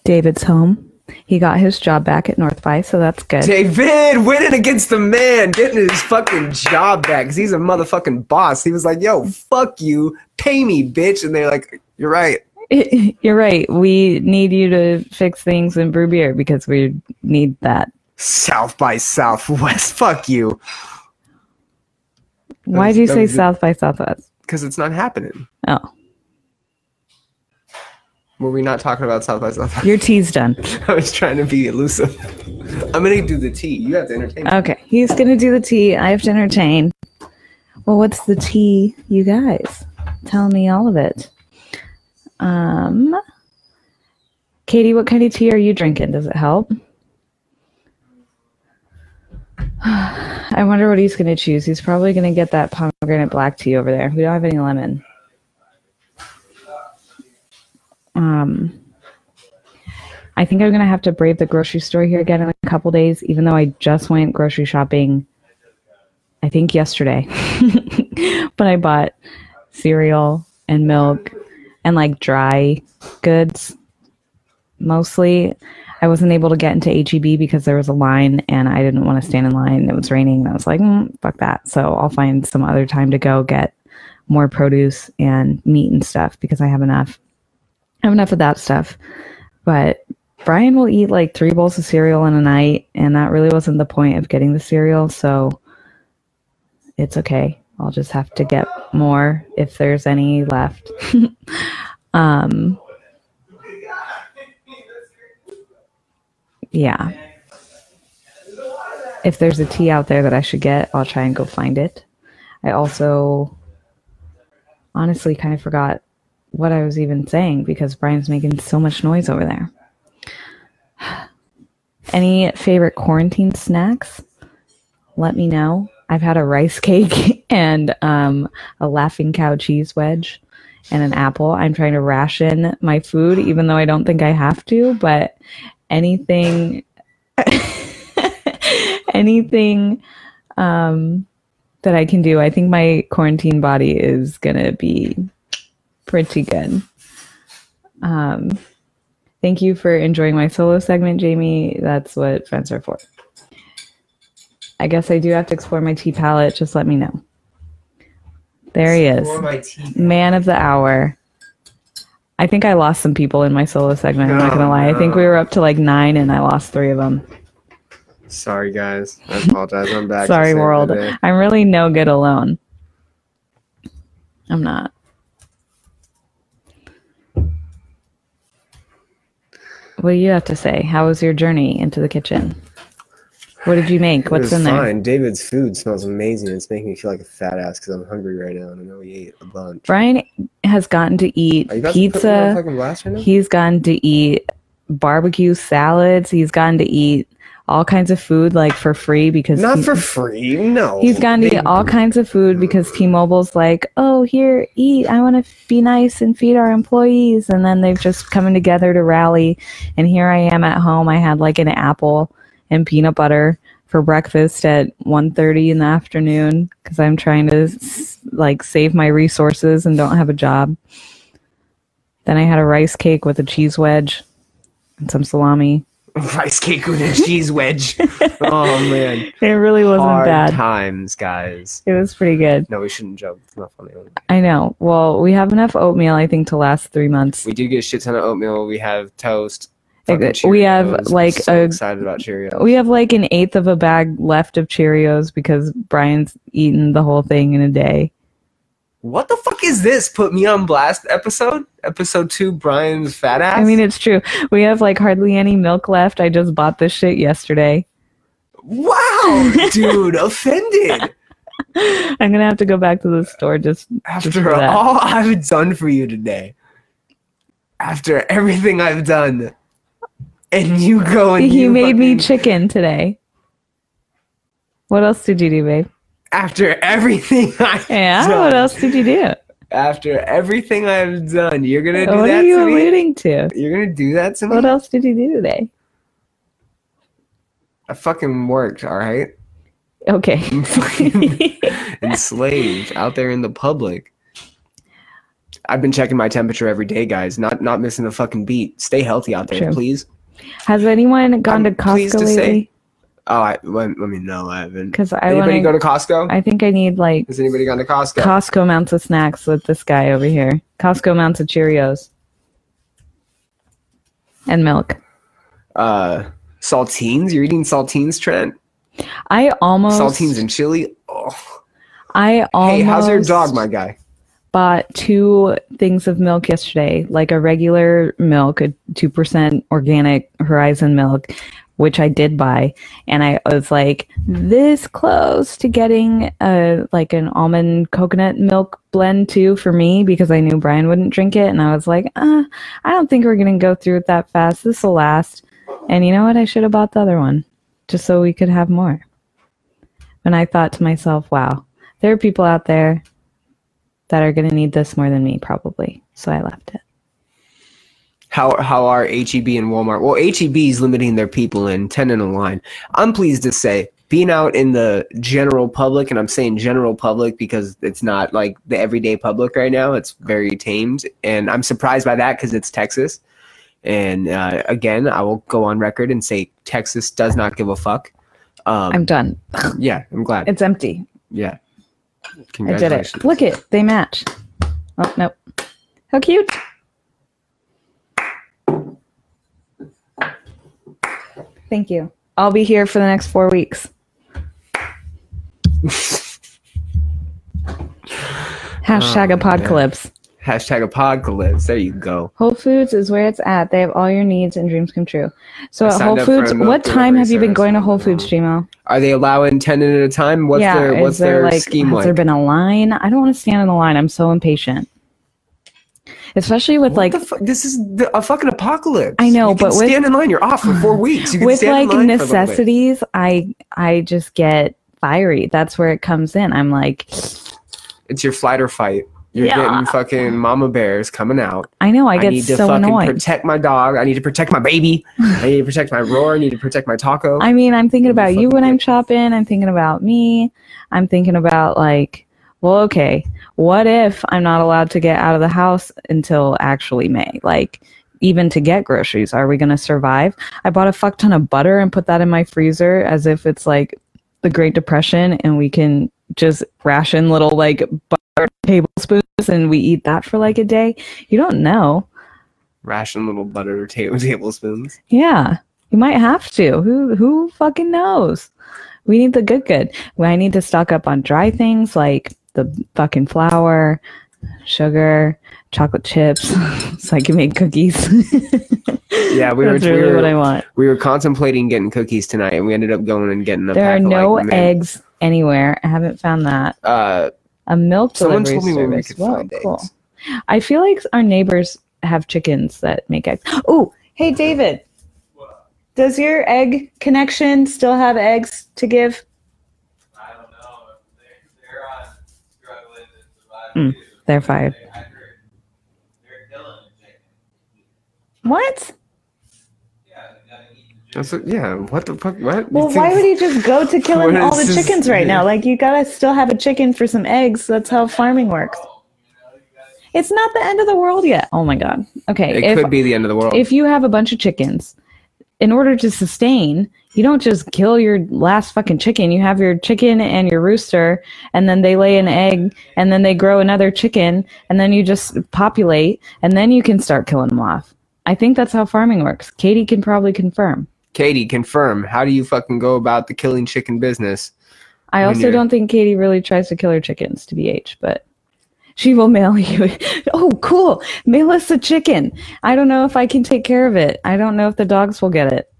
David's home. He got his job back at North by, so that's good. David winning against the man, getting his fucking job back because he's a motherfucking boss. He was like, yo, fuck you, pay me, bitch. And they're like, you're right. You're right. We need you to fix things and brew beer because we need that. South by Southwest, fuck you. Why was- do you say was. South by Southwest? Because it's not happening. Oh, Were we not talking about South by Southwest? your tea's done. I was trying to be elusive. I'm gonna do the tea. You have to entertain me. Okay, he's gonna do the tea. I have to entertain. Well, what's the tea, you guys? Tell me all of it. Um, Katie, what kind of tea are you drinking? Does it help? I wonder what he's gonna choose. He's probably gonna get that pomegranate black tea over there. We don't have any lemon. Um, I think I'm gonna have to brave the grocery store here again in a couple days, even though I just went grocery shopping. I think yesterday, but I bought cereal and milk and like dry goods mostly. I wasn't able to get into HEB because there was a line and I didn't want to stand in line. And it was raining I was like, mm, fuck that. So I'll find some other time to go get more produce and meat and stuff because I have enough. I have enough of that stuff. But Brian will eat like three bowls of cereal in a night, and that really wasn't the point of getting the cereal. So it's okay. I'll just have to get more if there's any left. um, yeah. If there's a tea out there that I should get, I'll try and go find it. I also honestly kind of forgot what I was even saying because Brian's making so much noise over there. Any favorite quarantine snacks? Let me know. I've had a rice cake and um, a laughing cow cheese wedge and an apple. I'm trying to ration my food, even though I don't think I have to, but anything, anything um, that I can do, I think my quarantine body is going to be pretty good. Um, thank you for enjoying my solo segment, Jamie. That's what friends are for. I guess I do have to explore my tea palette. Just let me know. There he is, Pour my tea. man of the hour. I think I lost some people in my solo segment. I'm not gonna Oh, lie. I think we were up to like nine, and I lost three of them. Sorry, guys. I apologize. I'm back. Sorry, world. I'm really no good alone. I'm not. What do you have to say? How was your journey into the kitchen? What did you make? What's in there? fine. David's food smells amazing. It's making me feel like a fat ass because I'm hungry right now and I know he ate a bunch. Brian has gotten to eat Are you about to put me on pizza. right? He's gotten to eat barbecue salads. He's gotten to eat all kinds of food like for free because Not he- for free. No. He's gotten to eat all kinds of food because T-Mobile's like, oh, here, eat. I want to be nice and feed our employees. And then they've just coming together to rally. And here I am at home. I had like an apple and peanut butter for breakfast at 1.30 in the afternoon because I'm trying to like save my resources and don't have a job. Then I had a rice cake with a cheese wedge and some salami. rice cake with a cheese wedge. oh man. It really wasn't Hard bad. times, guys. It was pretty good. No, we shouldn't joke. It's not funny. I know. Well, we have enough oatmeal, I think, to last three months. We do get a shit ton of oatmeal. We have toast. We have, like, so a- excited about Cheerios. We have like an eighth of a bag left of Cheerios because Brian's eaten the whole thing in a day. what the fuck is this? Put me on blast episode? Episode two, Brian's fat ass? I mean, it's true. We have like hardly any milk left. I just bought this shit yesterday. wow, dude, offended. I'm gonna have to go back to the store just After that. all I've done for you today, after everything I've done, and you go and he you made me chicken today. What else did you do, babe? after everything I've Yeah, done, what else did you do? after everything I've done, you're gonna do What that are you to me. alluding to? You're gonna do that to me. What else did you do today? I fucking worked, all right. Okay. I'm fucking enslaved out there in the public. I've been checking my temperature every day, guys. Not not missing a fucking beat. Stay healthy out there, True. please. Has anyone gone I'm to Costco to say- lately? Oh, I, let, let me know. I haven't. Because I Anybody want go to Costco? I think I need like Has anybody gone to Costco? Costco amounts of snacks with this guy over here. Costco amounts of Cheerios and milk. uh, saltines. You're eating saltines, Trent. I almost Saltines and chili. Oh. I almost Hey, how's your dog, my guy? Bought two things of milk yesterday, like a regular milk, a two percent organic Horizon milk, which I did buy, and I was like this close to getting a like an almond coconut milk blend too for me because I knew Brian wouldn't drink it, and I was like, uh, I don't think we're gonna go through it that fast. This will last, and you know what? I should have bought the other one just so we could have more. And I thought to myself, wow, there are people out there that are going to need this more than me, probably. So I left it. How how are HEB and Walmart? Well, HEB is limiting their people in ten in a line. I'm pleased to say, being out in the general public, and I'm saying general public because it's not like the everyday public right now. It's very tamed, and I'm surprised by that because it's Texas. And uh, again, I will go on record and say Texas does not give a fuck. Um, I'm done. yeah, I'm glad. It's empty. yeah, I did it. Look it. They match. Oh, nope. How cute. Thank you. I'll be here for the next four weeks. Hashtag Oh, apocalypse. Hashtag apocalypse. There you go. Whole Foods is where it's at. They have all your needs and dreams come true. So I at Whole Foods, what time have you been going to Whole Foods, Gmo? Are they allowing ten in at a time? What's their what's there their like scheme has like? there been a line? I don't want to stand in the line. I'm so impatient. Especially with What like the fu- this is the, a fucking apocalypse. I know, You but with- stand in line. You're off for four weeks. With like in line for a little bit. necessities, I I just get fiery. That's where it comes in. I'm like, It's your flight or fight. You're Yeah. getting fucking mama bears coming out. I know I get I need to so fucking annoyed. protect my dog. I need to protect my baby. I need to protect my roar. I need to protect my taco. I mean, I'm thinking about you when I'm bitch. shopping. I'm thinking about me. I'm thinking about like, well, okay, what if I'm not allowed to get out of the house until actually May? Like, even to get groceries, are we going to survive? I bought a fuck ton of butter and put that in my freezer as if it's like the Great Depression and we can just ration little like butter tablespoons and we eat that for like a day. You don't know. Ration little butter ta- tablespoons. Yeah, you might have to. Who who fucking knows? We need the good good. I need to stock up on dry things like the fucking flour, sugar, chocolate chips, so I can make cookies. Yeah, we were That's we were, what I want. we were contemplating getting cookies tonight, and we ended up going and getting a There are no like, eggs anywhere. I haven't found that. Uh, A milk someone delivery told me where we service. could find cool. eggs. I feel like our neighbors have chickens that make eggs. Oh, hey David. Does your egg connection still have eggs to give? I don't know. They, they're on struggling to survive Mm, they're fired. They, I heard they're killing the chicken. What? Yeah, they gotta eat the chicken. That's what- yeah. What the fuck? What? Well, why would he just go to killing all the chickens right now? Like, you gotta still have a chicken for some eggs. That's how farming works. You know, you gotta It's not the end of the world yet. Oh my god. Okay, It if could be the end of the world. if you have a bunch of chickens, in order to sustain, you don't just kill your last fucking chicken. You have your chicken and your rooster, and then they lay an egg, and then they grow another chicken, and then you just populate, and then you can start killing them off. I think that's how farming works. Katie can probably confirm. Katie, confirm. How do you fucking go about the killing chicken business? I also don't think Katie really tries to kill her chickens, to BH, but she will mail you. oh, cool. Mail us a chicken. I don't know if I can take care of it. I don't know if the dogs will get it.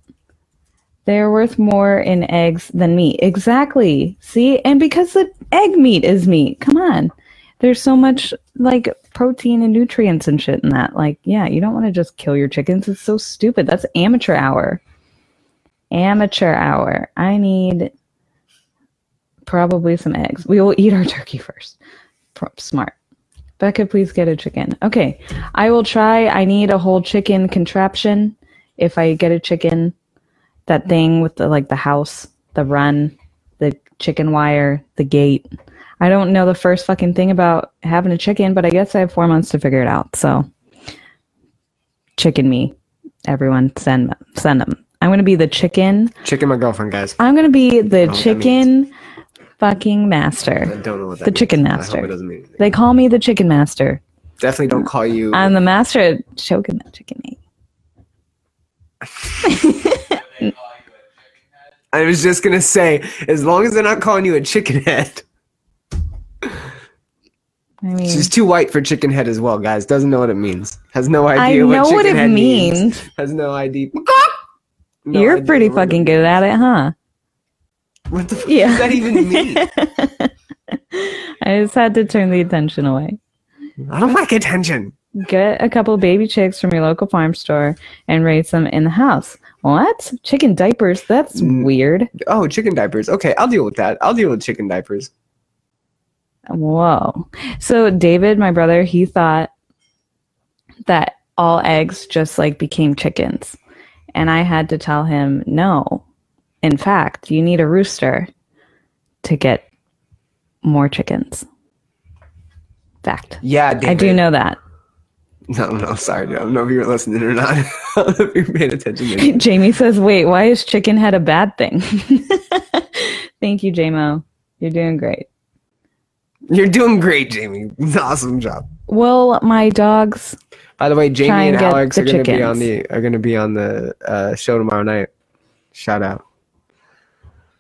They are worth more in eggs than meat. Exactly. See? And because the egg meat is meat. Come on. There's so much like protein and nutrients and shit in that. Like, yeah, you don't want to just kill your chickens. It's so stupid. That's amateur hour. Amateur hour. I need probably some eggs. We will eat our turkey first. Smart. Becca, please get a chicken. Okay, I will try. I need a whole chicken contraption. If I get a chicken, that thing with the like the house, the run, the chicken wire, the gate. I don't know the first fucking thing about having a chicken, but I guess I have four months to figure it out. So, chicken me, everyone, send send them. I'm gonna be the chicken. Chicken, my girlfriend, guys. I'm gonna be the know what that chicken fucking master. I master. don't know what that The means. chicken I master. hope it doesn't mean anything. They call me the chicken master. Definitely don't call you. I'm the master at choking that chicken egg. If they call you a chicken head, I was just gonna say, as long as they're not calling you a chicken head. I mean, She's too white for chicken head as well, guys. Doesn't know what it means. Has no idea I what know chicken what it head means. Has no idea. No You're pretty fucking good at it, huh? What the fuck Yeah. does that even mean? I just had to turn the attention away. I don't like attention. Get a couple of baby chicks from your local farm store and raise them in the house. What? Chicken diapers? That's Mm. weird. Oh, chicken diapers. Okay, I'll deal with that. I'll deal with chicken diapers. Whoa. So David, my brother, he thought that all eggs just like became chickens. And I had to tell him, no. In fact, you need a rooster to get more chickens. Fact. Yeah, David. I do know that. No, no, sorry. dude. I don't know if you were listening or not. I don't know if you're paying attention. Jamie says, wait, why is chicken head a bad thing? Thank you, JMO. You're doing great. You're doing great, Jamie. Awesome job. Well, my dogs By the way, Jamie and and Alex are going to be on the are going to be on the uh, show tomorrow night. Shout out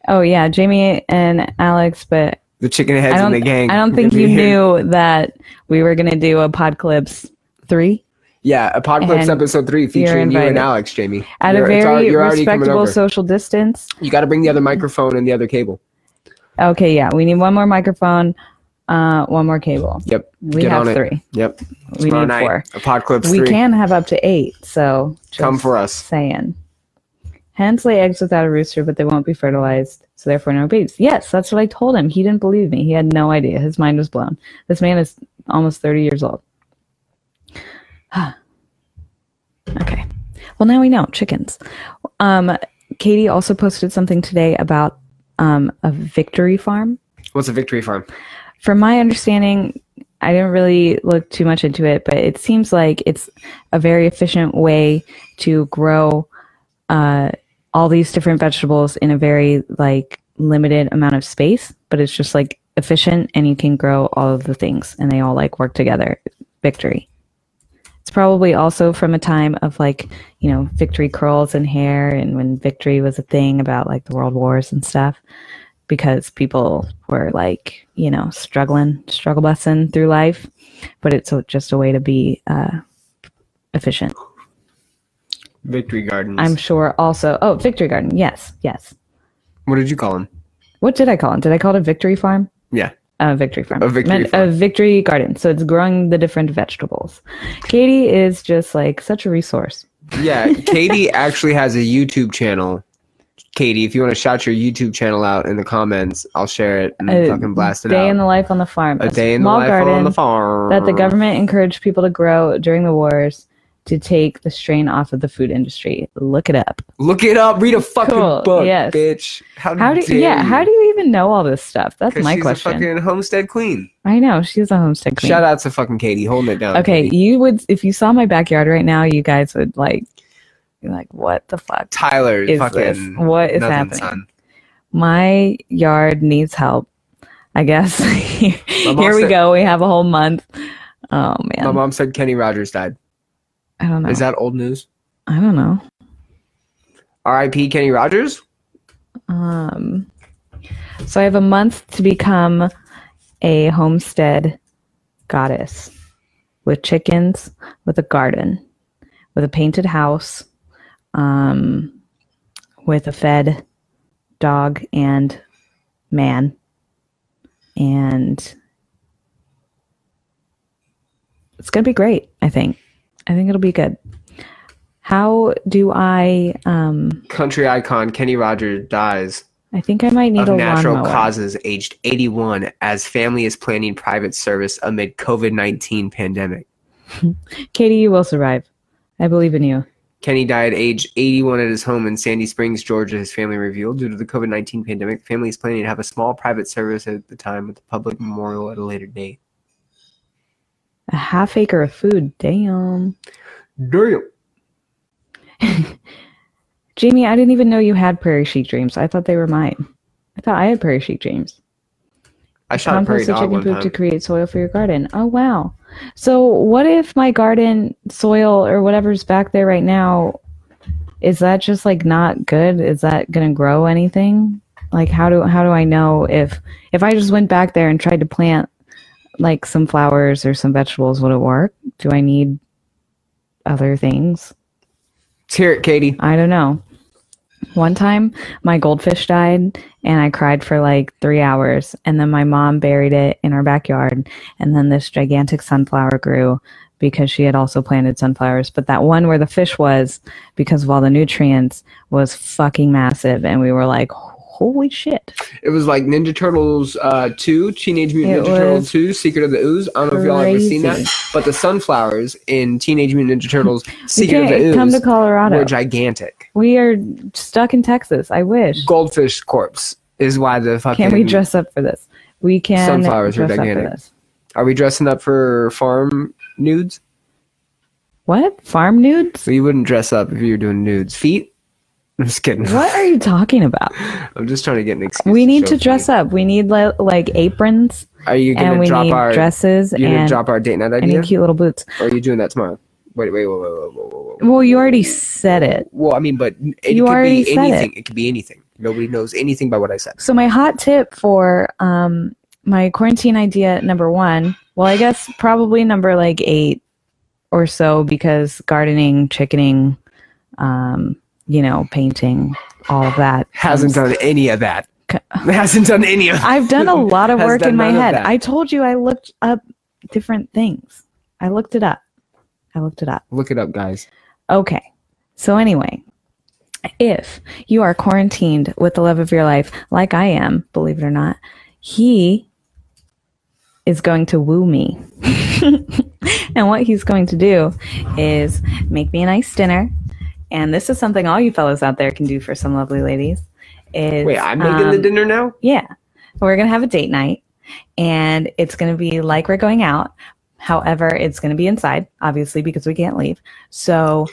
Oh yeah, Jamie and Alex, but the chicken heads in the gang. I don't think you here. knew that we were gonna do a Podclips three Yeah, Apocalypse And episode three featuring you and Alex, Jamie. at You're- a very al- you're already coming respectable social distance. You got to bring the other microphone and the other cable. Okay, yeah, we need one more microphone, uh, one more cable. Yep. We Get have three. Yep. We Tomorrow need night, four. Apocalypse We three. can have up to eight, so Come for us. Saying. Hens lay eggs without a rooster, but they won't be fertilized, so therefore no babies. Yes, that's what I told him. He didn't believe me. He had no idea. His mind was blown. This man is almost 30 years old. okay. Well, now we know chickens. Um, Katie also posted something today about um, a victory farm. What's a victory farm? From my understanding, I didn't really look too much into it, but it seems like it's a very efficient way to grow uh, all these different vegetables in a very like limited amount of space. But it's just like efficient, and you can grow all of the things, and they all like work together. Victory. It's probably also from a time of like you know victory curls and hair, and when victory was a thing about like the world wars and stuff because people were like, you know, struggling, struggle busting through life. But it's just a way to be uh, efficient. Victory Gardens. I'm sure also, oh, Victory Garden. Yes, yes. what did you call him? What did I call him? Did I call it a victory farm? Yeah. A victory farm. A victory Meant farm. A victory garden. So it's growing the different vegetables. Katie is just like such a resource. Yeah, Katie actually has a YouTube channel. Katie, if you want to shout your YouTube channel out in the comments, I'll share it and A fucking blast it day out. Day in the life on the farm. a day in the life garden on the farm. that the government encouraged people to grow during the wars to take the strain off of the food industry. Look it up. Look it up. Read a fucking Cool, book, yes. bitch. How, How do dare yeah? you? How do you even know all this stuff? That's my she's question. a fucking homestead queen. I know she's a homestead queen. Shout out to fucking Katie, holding it down. Okay, Katie. you would if you saw my backyard right now, you guys would like, like, what the fuck? Tyler, is fucking this? What is happening? son. My yard needs help. I guess here we said- go. We have a whole month. Oh man. My mom said Kenny Rogers died. I don't know. Is that old news? I don't know. R.I.P. Kenny Rogers. Um, so I have a month to become a homestead goddess with chickens, with a garden, with a painted house, um, with a fed dog and man, and it's gonna be great. I think. I think it'll be good. How do I? Um, Country icon Kenny Rogers dies I think I might need of a natural lawnmower. causes, aged 81, as family is planning private service amid COVID 19 pandemic. Katie, you will survive. I believe in you. Kenny died age 81 at his home in Sandy Springs, Georgia. His family revealed due to the COVID 19 pandemic, the family is planning to have a small private service at the time with the public memorial at a later date. A half acre of food. Damn. Damn. Jamie, I didn't even know you had prairie chic dreams. I thought they were mine. I thought I had prairie chic dreams. I shot a prairie dog chicken one poop to create soil for your garden. Oh wow. So what if my garden soil or whatever's back there right now is that just like not good? Is that gonna grow anything? Like how do how do I know if if I just went back there and tried to plant like some flowers or some vegetables, would it work? Do I need other things? Let's hear it, Katie. I don't know. One time, my goldfish died, and I cried for like three hours. And then my mom buried it in our backyard. And then this gigantic sunflower grew because she had also planted sunflowers. But that one where the fish was, because of all the nutrients, was fucking massive. And we were like, holy shit. It was like Ninja Turtles uh, 2, Teenage Mutant It Ninja Turtles 2, Secret of the Ooze. I don't know if y'all ever seen that. But the sunflowers in Teenage Mutant Ninja Turtles, Secret of the can't come to Ooze, Colorado. were gigantic. We are stuck in Texas. I wish. Goldfish corpse is why the fucking. Can we dress up for this? We can Sunflowers are dress up for gigantic. this. Are we dressing up for farm nudes? What? Farm nudes? So you wouldn't dress up if you were doing nudes. Feet? I'm just kidding. What are you talking about? I'm just trying to get an excuse. We need show to dress feet. up. We need li- like aprons Are you gonna we drop need our? dresses you and drop our date night I idea? need cute little boots. or are you doing that tomorrow? Wait, wait, wait, wait, wait, wait, wait, wait. Well, you already said it. Well, I mean, but it You could already be said it. anything. It. could be anything. Nobody knows anything by what I said. So my hot tip for um my quarantine idea number one, well, I guess probably number like eight or so because gardening, chickening, um, you know, painting, all of that Hasn't done any of that. Hasn't done any of. I've done a lot of Has work done in my none of head. that. I told you I looked up different things. I looked it up. I looked it up. Look it up, guys. Okay. So, anyway, if you are quarantined with the love of your life, like I am, believe it or not, he is going to woo me. and what he's going to do is make me a nice dinner. And this is something all you fellows out there can do for some lovely ladies. Is Wait, I'm making the um, dinner now. yeah. We're going to have a date night and it's going to be like we're going out. However, it's going to be inside, obviously, because we can't leave. So,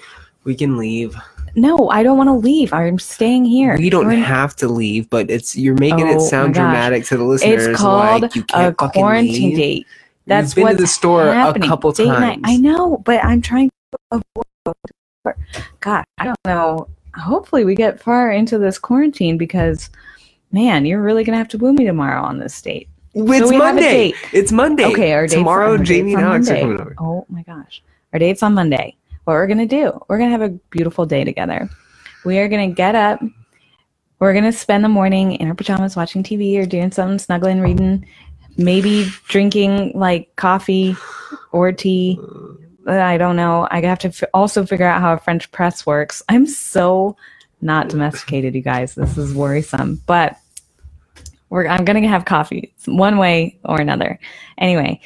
We can leave. no, I don't want to leave. I'm staying here. We don't have to leave, but it's you're making Oh, it sound dramatic to the listeners. It's called like you can't fucking quarantine leave. date. That's You've been what's to the store happening. a couple Date times. night. I know, but I'm trying to avoid. God, I don't know. Hopefully, we get far into this quarantine because, man, you're really gonna have to woo me tomorrow on this date. It's we Monday. It's Monday. Okay, our tomorrow. Jamie and Alex are coming over. Oh my gosh. Our date's on Monday. What we're going to do, we're going to have a beautiful day together. We are going to get up. We're going to spend the morning in our pajamas watching TV or doing something, snuggling, reading, maybe drinking like coffee or tea. I don't know. I have to f- also figure out how a French press works. I'm so not domesticated, you guys. This is worrisome. But we're, I'm going to have coffee one way or another. Anyway,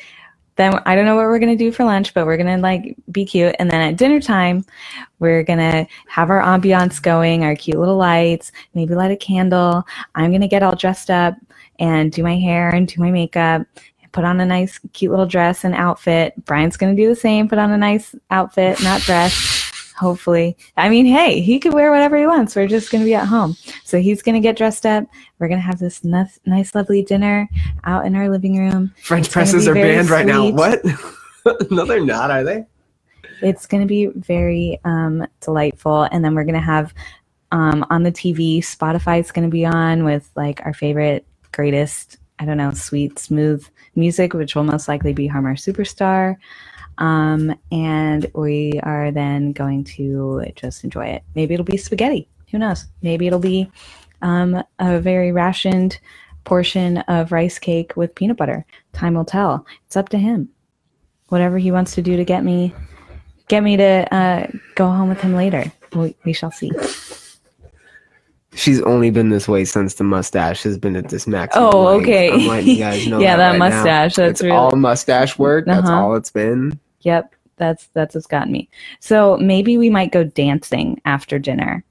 then I don't know what we're gonna do for lunch, but we're gonna like be cute. And then at dinner time, we're gonna have our ambiance going, our cute little lights, maybe light a candle. I'm gonna get all dressed up and do my hair and do my makeup. Put on a nice, cute little dress and outfit. Brian's gonna do the same. Put on a nice outfit, not dress. Hopefully, I mean, hey, he could wear whatever he wants. We're just gonna be at home, so he's gonna get dressed up. We're gonna have this nice, nice lovely dinner out in our living room. French It's presses be are banned right now. What? no, they're not, are they? It's going to be very um, delightful. And then we're going to have um, on the TV, Spotify's going to be on with like our favorite, greatest, I don't know, sweet, smooth music, which will most likely be Har Mar Superstar. Um, and we are then going to just enjoy it. Maybe it'll be spaghetti. Who knows? Maybe it'll be um, a very rationed portion of rice cake with peanut butter. Time will tell. It's up to him. Whatever he wants to do to get me, get me to uh, go home with him later. We, we shall see. She's only been this way since the mustache has been at this maximum. Oh, length. okay. I'm letting you guys know. Yeah, that right now. mustache, that's it's real- all mustache work. That's Uh-huh. all it's been. Yep, that's that's what's gotten me. So maybe we might go dancing after dinner.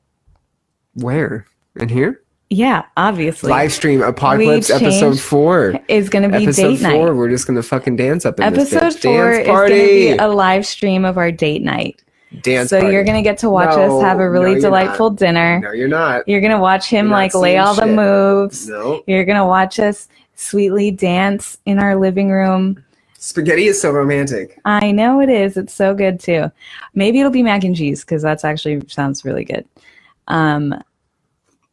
Where? In here? Yeah, obviously. Live stream apocalypse episode four. is going to be Episode date four. night. We're just gonna fucking dance up in this Episode bitch. four Dance is going to be a live stream of our date night. Dance. so party. you're going to get to watch No, us have a really you're delightful dinner. No, you're not. You're going to watch him You're like lay all the moves. No. You're going to watch us sweetly dance in our living room. Spaghetti is so romantic. I know it is. It's so good too. Maybe it'll be mac and cheese because that's actually sounds really good. Um,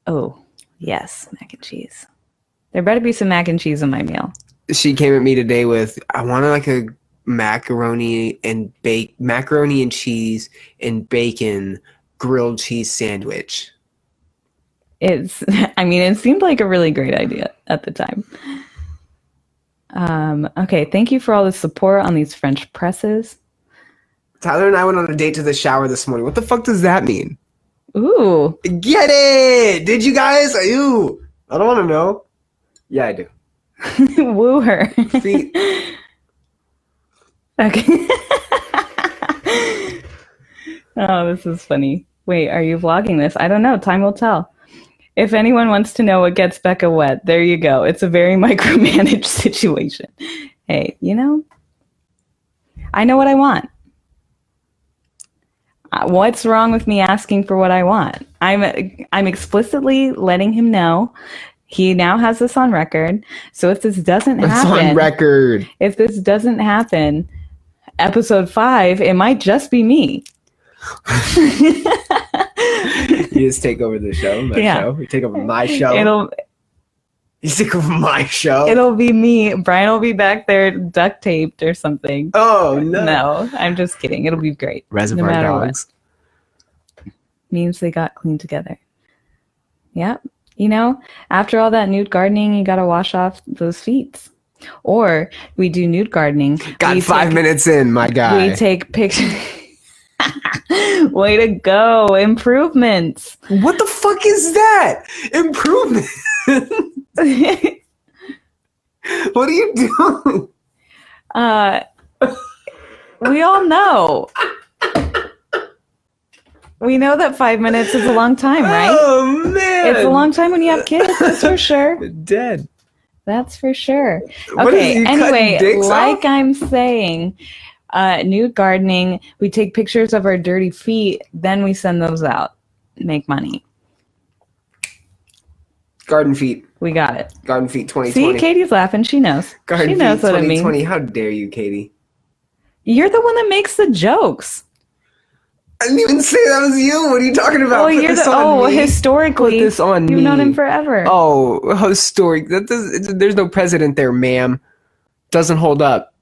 oh yes, mac and cheese. There better be some mac and cheese in my meal. She came at me today with, I wanted like a macaroni and bake macaroni and cheese and bacon grilled cheese sandwich. It's. I mean, it seemed like a really great idea at the time. Um, okay, thank you for all the support on these French presses. Tyler and I went on a date to the shower this morning. What the fuck does that mean? Ooh, Get it? Did you guys? Ew. I don't want to know. Yeah, I do. woo her. Feet. Okay. oh, this is funny. Wait, are you vlogging this? I don't know. Time will tell. If anyone wants to know what gets Becca wet, there you go. It's a very micromanaged situation. Hey, you know, I know what I want. Uh, What's wrong with me asking for what I want? I'm I'm explicitly letting him know. He now has this on record. So if this doesn't It's happen, on record. if this doesn't happen, episode five, it might just be me. You just take over the show, my Yeah. show. You take over my show. It'll you take over my show. it'll be me. Brian will be back there duct taped or something. oh no. No, I'm just kidding. It'll be great. Reservoir matter what. Dogs. Means they got clean together. Yep. You know, after all that nude gardening, you gotta wash off those feet. Or we do nude gardening. Got we five take- minutes in, my guy. We take pictures. Way to go. Improvements. what the fuck is that? Improvement. what are you doing? Uh, we all know. We know that five minutes is a long time, right? Oh man. It's a long time when you have kids, that's for sure. dead. That's for sure. What Okay, anyway, like off? I'm saying, uh, nude gardening, we take pictures of our dirty feet, then we send those out. Make money. Garden feet. We got it. Garden feet 2020. See, Katie's laughing. She knows. Garden she knows feet what it means. 2020. How dare you, Katie? You're the one that makes the jokes. I didn't even say that was you. What are you talking about? Oh, Put you're this the on oh me. historically. Put this on You've me. known him forever. Oh, historic. That does, there's no president there, ma'am. Doesn't hold up.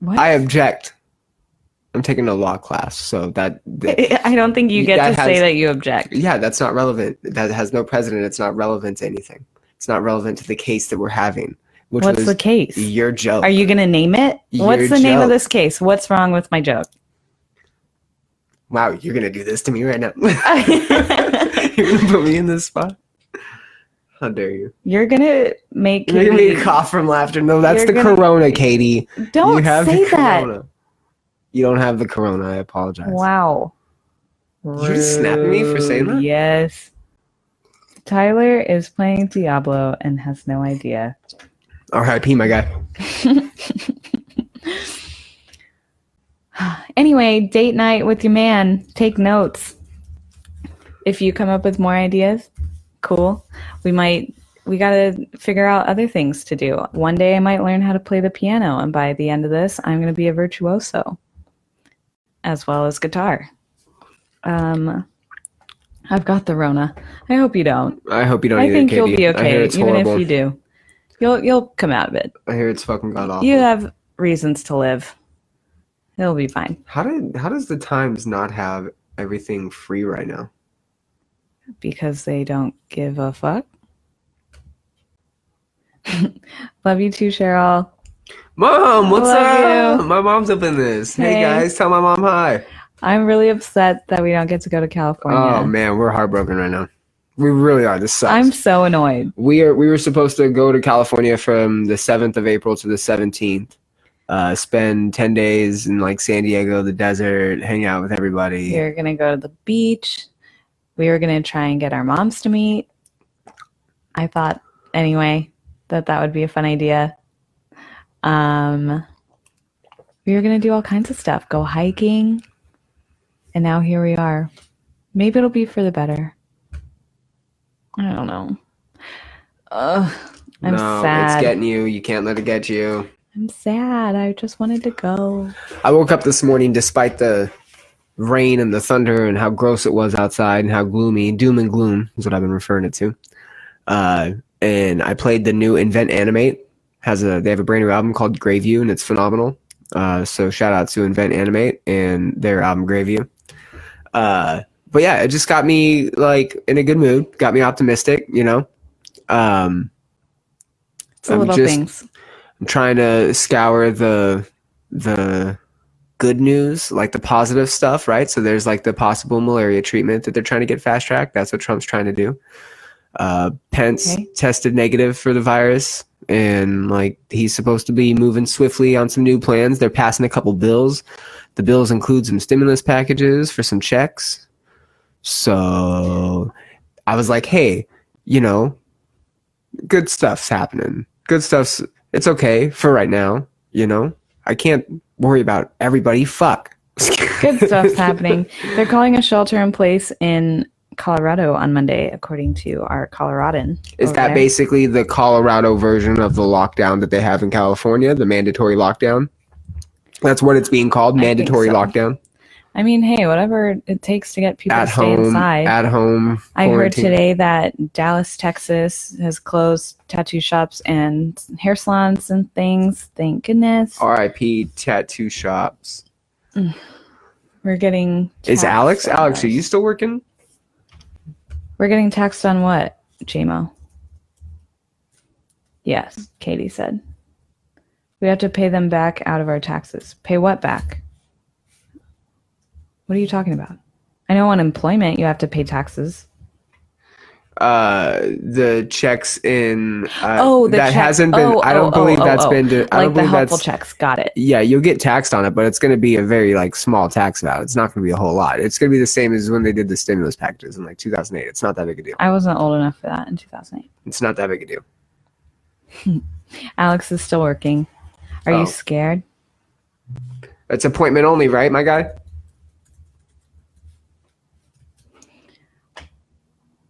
what? I object. I'm taking a law class, so that, that I don't think you get to say that you object. yeah, that's not relevant. That has no president. It's not relevant to anything. It's not relevant to the case that we're having, which What's the case? your joke. Are you going to name it? What's Your the name of this case? What's wrong with my joke? Wow, you're gonna do this to me right now. you're gonna put me in this spot. How dare you? You're going to make You're gonna make me cough from laughter. No, that's You're the gonna- corona, Katie. Don't you have say the that. corona. You don't have the corona. I apologize. Wow. You just snapped me for saying that? Yes. Tyler is playing Diablo and has no idea. R.I.P. My guy. Anyway, date night with your man. Take notes. If you come up with more ideas, cool. We might we got to figure out other things to do. One day I might learn how to play the piano and by the end of this, I'm going to be a virtuoso. as well as guitar. Um, I've got the Rona. I hope you don't. I hope you don't. I either, think you'll be okay, even horrible. if you do. You'll you'll come out of it. I hear it's fucking god awful. You have reasons to live. It'll be fine How did how does the Times not have everything free right now? because they don't give a fuck. Love you too, Cheryl. Mom, what's up? you. My mom's up in this. Hey. Hey. guys, tell my mom hi. I'm really upset that we don't get to go to California. Oh man, we're heartbroken right now. We really are. This sucks. I'm so annoyed. we are we were supposed to go to California from the 7th of April to the 17th. Uh, spend 10 days in like San Diego, the desert, hang out with everybody. We were gonna go to the beach. We were gonna try and get our moms to meet. I thought anyway that that would be a fun idea. Um, we were gonna do all kinds of stuff, go hiking, and now here we are. Maybe it'll be for the better. I don't know. Ugh, I'm no, sad. it's getting you. You can't let it get you. I'm sad. I just wanted to go. I woke up this morning despite the rain and the thunder and how gross it was outside and how gloomy, doom and gloom is what I've been referring it to. Uh, and I played the new Invent Animate. Has a they have a brand new album called Greyview and it's phenomenal. Uh, so shout out to Invent Animate and their album Greyview. Uh, but yeah, it just got me like in a good mood, got me optimistic, you know. Um, It's the little just- things. I'm trying to scour the the good news, like the positive stuff, right? So there's like the possible malaria treatment that they're trying to get fast tracked. That's what Trump's trying to do. Uh, Pence Okay. tested negative for the virus, and like he's supposed to be moving swiftly on some new plans. They're passing a couple bills. The bills include some stimulus packages for some checks. So I was like, hey, you know, good stuff's happening. Good stuff's it's okay for right now, you know. I can't worry about everybody. Fuck. Good stuff's happening. They're calling a shelter in place in Colorado on Monday, according to our Coloradan. Is that there. basically the Colorado version of the lockdown that they have in California, the mandatory lockdown? That's what it's being called, mandatory so. lockdown. I mean, hey, whatever it takes to get people At to stay home, inside. at home. I heard today that Dallas, Texas has closed tattoo shops and hair salons and things. Thank goodness. R.I.P. tattoo shops. We're getting Is Alex? Alex, are you still working? We're getting taxed on what, JMO? Yes, Katie said. We have to pay them back out of our taxes. Pay what back? What are you talking about? I know on employment you have to pay taxes. Uh, the checks in. Uh, Oh, the that check- hasn't been. oh, I don't oh, believe oh, that's oh, been. I like don't the believe helpful that's. checks. Got it. Yeah, you'll get taxed on it, but it's going to be a very like small tax amount. It's not going to be a whole lot. It's going to be the same as when they did the stimulus packages in like 2008. It's not that big a deal. I wasn't old enough for that in 2008. It's not that big a deal. Alex is still working. Are Oh. you scared? It's appointment only, right, my guy?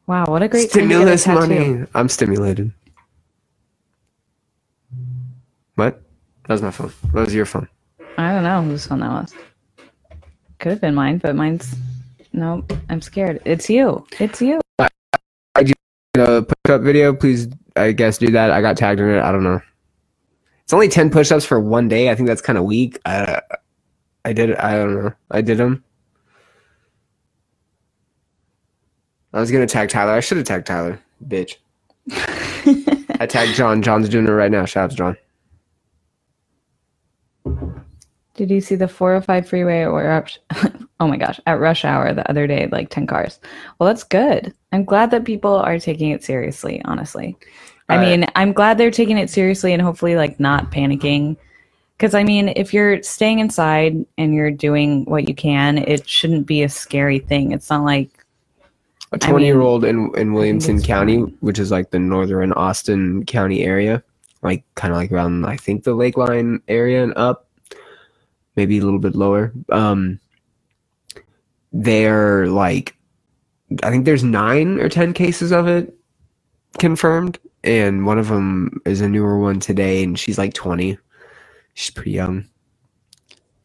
Wow, what a great Stimulus time to get a money. I'm stimulated. What? That was my phone. That was your phone. I don't know whose phone that was. Could have been mine, but mine's nope. I'm scared. It's you. It's you. Uh, push up video, please. I guess do that. I got tagged in it. I don't know. It's only ten push-ups for one day. I think that's kind of weak. I, I did. it. I don't know. I did them. I was gonna tag Tyler. I should have tagged Tyler, bitch. I tagged John. John's doing it right now. Shout out to John. Did you see the 405 freeway or up? oh my gosh, at rush hour the other day, like 10 cars. Well, that's good. I'm glad that people are taking it seriously, honestly. I mean, I'm glad they're taking it seriously and hopefully like not panicking. Because I mean, if you're staying inside and you're doing what you can, it shouldn't be a scary thing. It's not like A I mean, 20 year old in, in Williamson County, which is like the northern Austin County area, like kind of like around, I think, the Lakeline area and up, maybe a little bit lower. Um, they're like, I think there's nine or 10 cases of it confirmed. And one of them is a newer one today, and she's like 20. She's pretty young.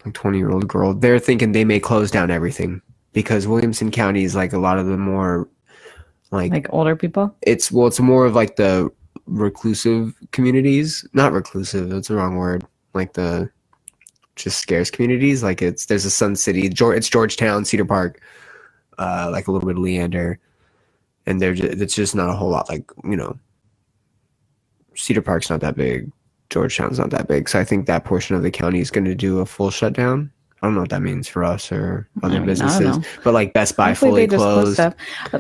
like 20 year old girl. They're thinking they may close down everything because Williamson County is like a lot of the more like, Like older people. it's well, it's more of like the reclusive communities. Not reclusive, that's the wrong word. Like the just scarce communities. Like it's there's a Sun City, it's Georgetown, Cedar Park, uh, like a little bit of Leander, and they're just, it's just not a whole lot. Like you know, Cedar Park's not that big, Georgetown's not that big, so I think that portion of the county is going to do a full shutdown. I don't know what that means for us or other I don't businesses, but like Best Buy Hopefully fully closed. stuff.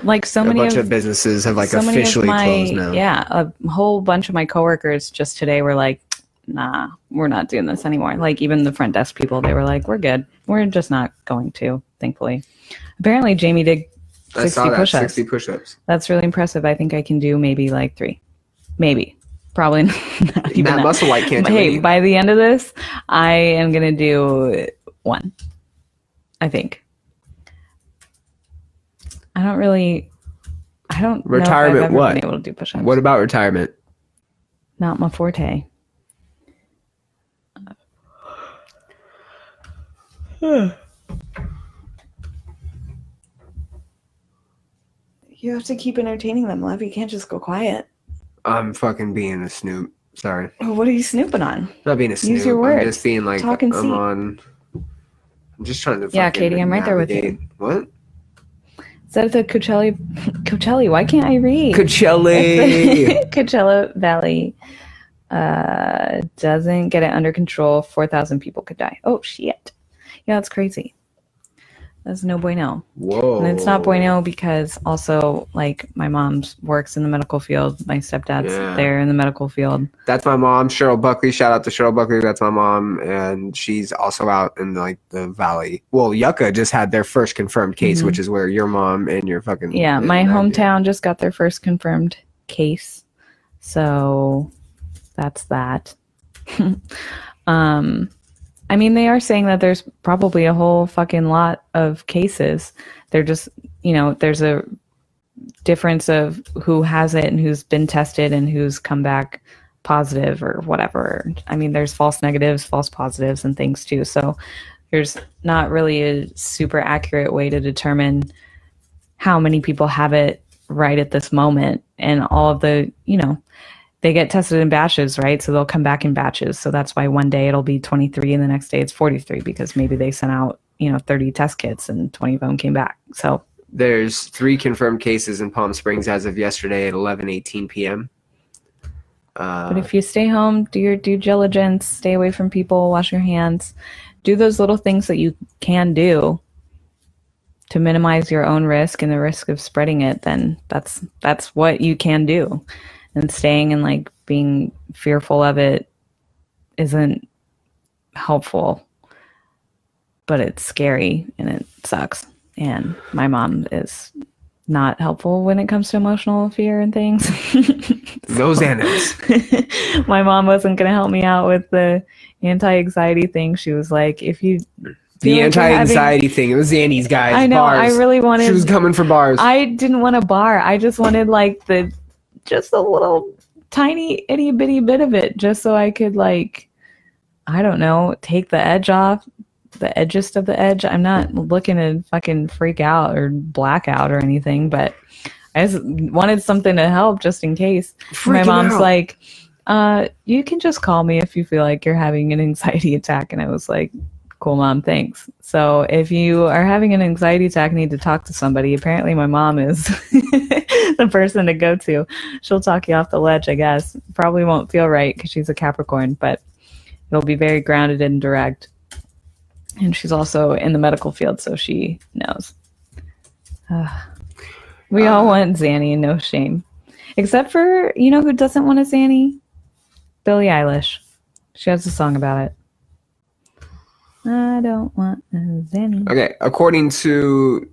Like so a many bunch of of businesses have like so of officially my- closed now. Yeah, a whole bunch of my coworkers just today were like, "Nah, we're not doing this anymore." Like even the front desk people, they were like, "We're good. We're just not going to." Thankfully, apparently Jamie did I saw 60 that push-ups. 60 push-ups. That's really impressive. I think I can do maybe like three, maybe, probably not even That that. muscle white can't hey, by the end of this, I am gonna do one. I think. I don't really. I don't. Retirement know if I've ever what? Been able to do push-ups. What about retirement? Not my forte. You have to keep entertaining them, love. You can't just go quiet. I'm fucking being a snoop. Sorry, What are you snooping on? not being a snoop. Use your words. I'm words. just being like Talk and I'm see. on. I'm just trying to. Yeah, Katie, I'm right there with you. What? Is that the Coachella? Coachella? Why can't I read? Coachella. Coachella Valley uh, doesn't get it under control. Four thousand people could die. Oh shit! Yeah, that's crazy. That's no bueno. Whoa. And it's not bueno because also like my mom works in the medical field. My stepdad's Yeah. there in the medical field. That's my mom, Cheryl Buckley. Shout out to Cheryl Buckley. That's my mom, and she's also out in like the valley. Well, Yucca just had their first confirmed case, Mhm. which is where your mom and your fucking Yeah, my hometown just got their first confirmed case. So that's that. um I mean they are saying that there's probably a whole fucking lot of cases. They're just, you know, there's a difference of who has it and who's been tested and who's come back positive or whatever. I mean, there's false negatives, false positives and things too. So there's not really a super accurate way to determine how many people have it right at this moment and all of the you know they get tested in batches right? So they'll come back in batches. So that's why one day it'll be 23 and the next day it's 43 because maybe they sent out you know 30 test kits and 20 of them came back. So There's three confirmed cases in Palm Springs as of yesterday at 11:18 p.m. Uh, but if you stay home do your due diligence stay away from people wash your hands do those little things that you can do to minimize your own risk and the risk of spreading it then that's that's what you can do and staying and like being fearful of it isn't helpful but it's scary and it sucks and my mom is not helpful when it comes to emotional fear and things no Xanax. my mom wasn't going to help me out with the anti-anxiety thing she was like if you The like you're having- anti-anxiety thing. It was Xannies, guys. i know bars. i really wanted She was coming for bars. I didn't want a bar. I just wanted like the just a little tiny itty bitty bit of it just so I could like I don't know, take the edge off, the edgest of the edge. I'm not looking to fucking freak out or black out or anything, but I just wanted something to help just in case. My mom's out. like, uh, you can just call me if you feel like you're having an anxiety attack. And I was like, cool, mom, thanks. So if you are having an anxiety attack and need to talk to somebody, apparently my mom is the person to go to. She'll talk you off the ledge, I guess. Probably won't feel right because she's a Capricorn, but it'll be very grounded and direct. And she's also in the medical field, so she knows. Ugh. we all Uh, want Zanny and no shame. Except for, you know who doesn't want a Zanny? Billie Eilish. She has a song about it. I don't want a Zanny. Okay, according to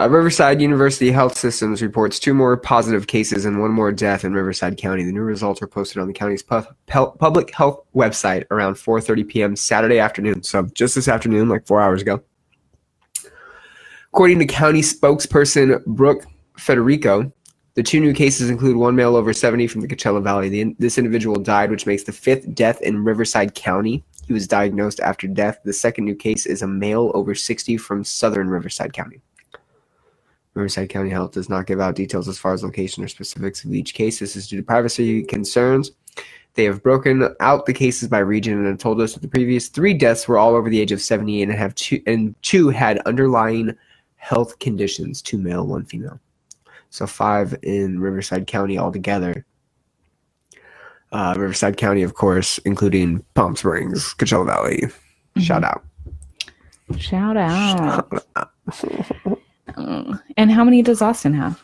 uh, Riverside University Health Systems reports two more positive cases and one more death in Riverside County. The new results are posted on the county's pu- pel- public health website around 4:30 p.m. Saturday afternoon. So just this afternoon, like four hours ago. According to county spokesperson Brooke Federico, The two new cases include one male over 70 from the Coachella Valley. The, this individual died, which makes the fifth death in Riverside County. He was diagnosed after death. The second new case is a male over 60 from southern Riverside County. Riverside County Health does not give out details as far as location or specifics of each case. This is due to privacy concerns. They have broken out the cases by region and have told us that the previous three deaths were all over the age of 70 and have two and two had underlying health conditions, two male, one female. So five in Riverside County altogether. Uh, Riverside County, of course, including Palm Springs, Coachella Valley. Shout out. Shout out. Mm. and how many does Austin have?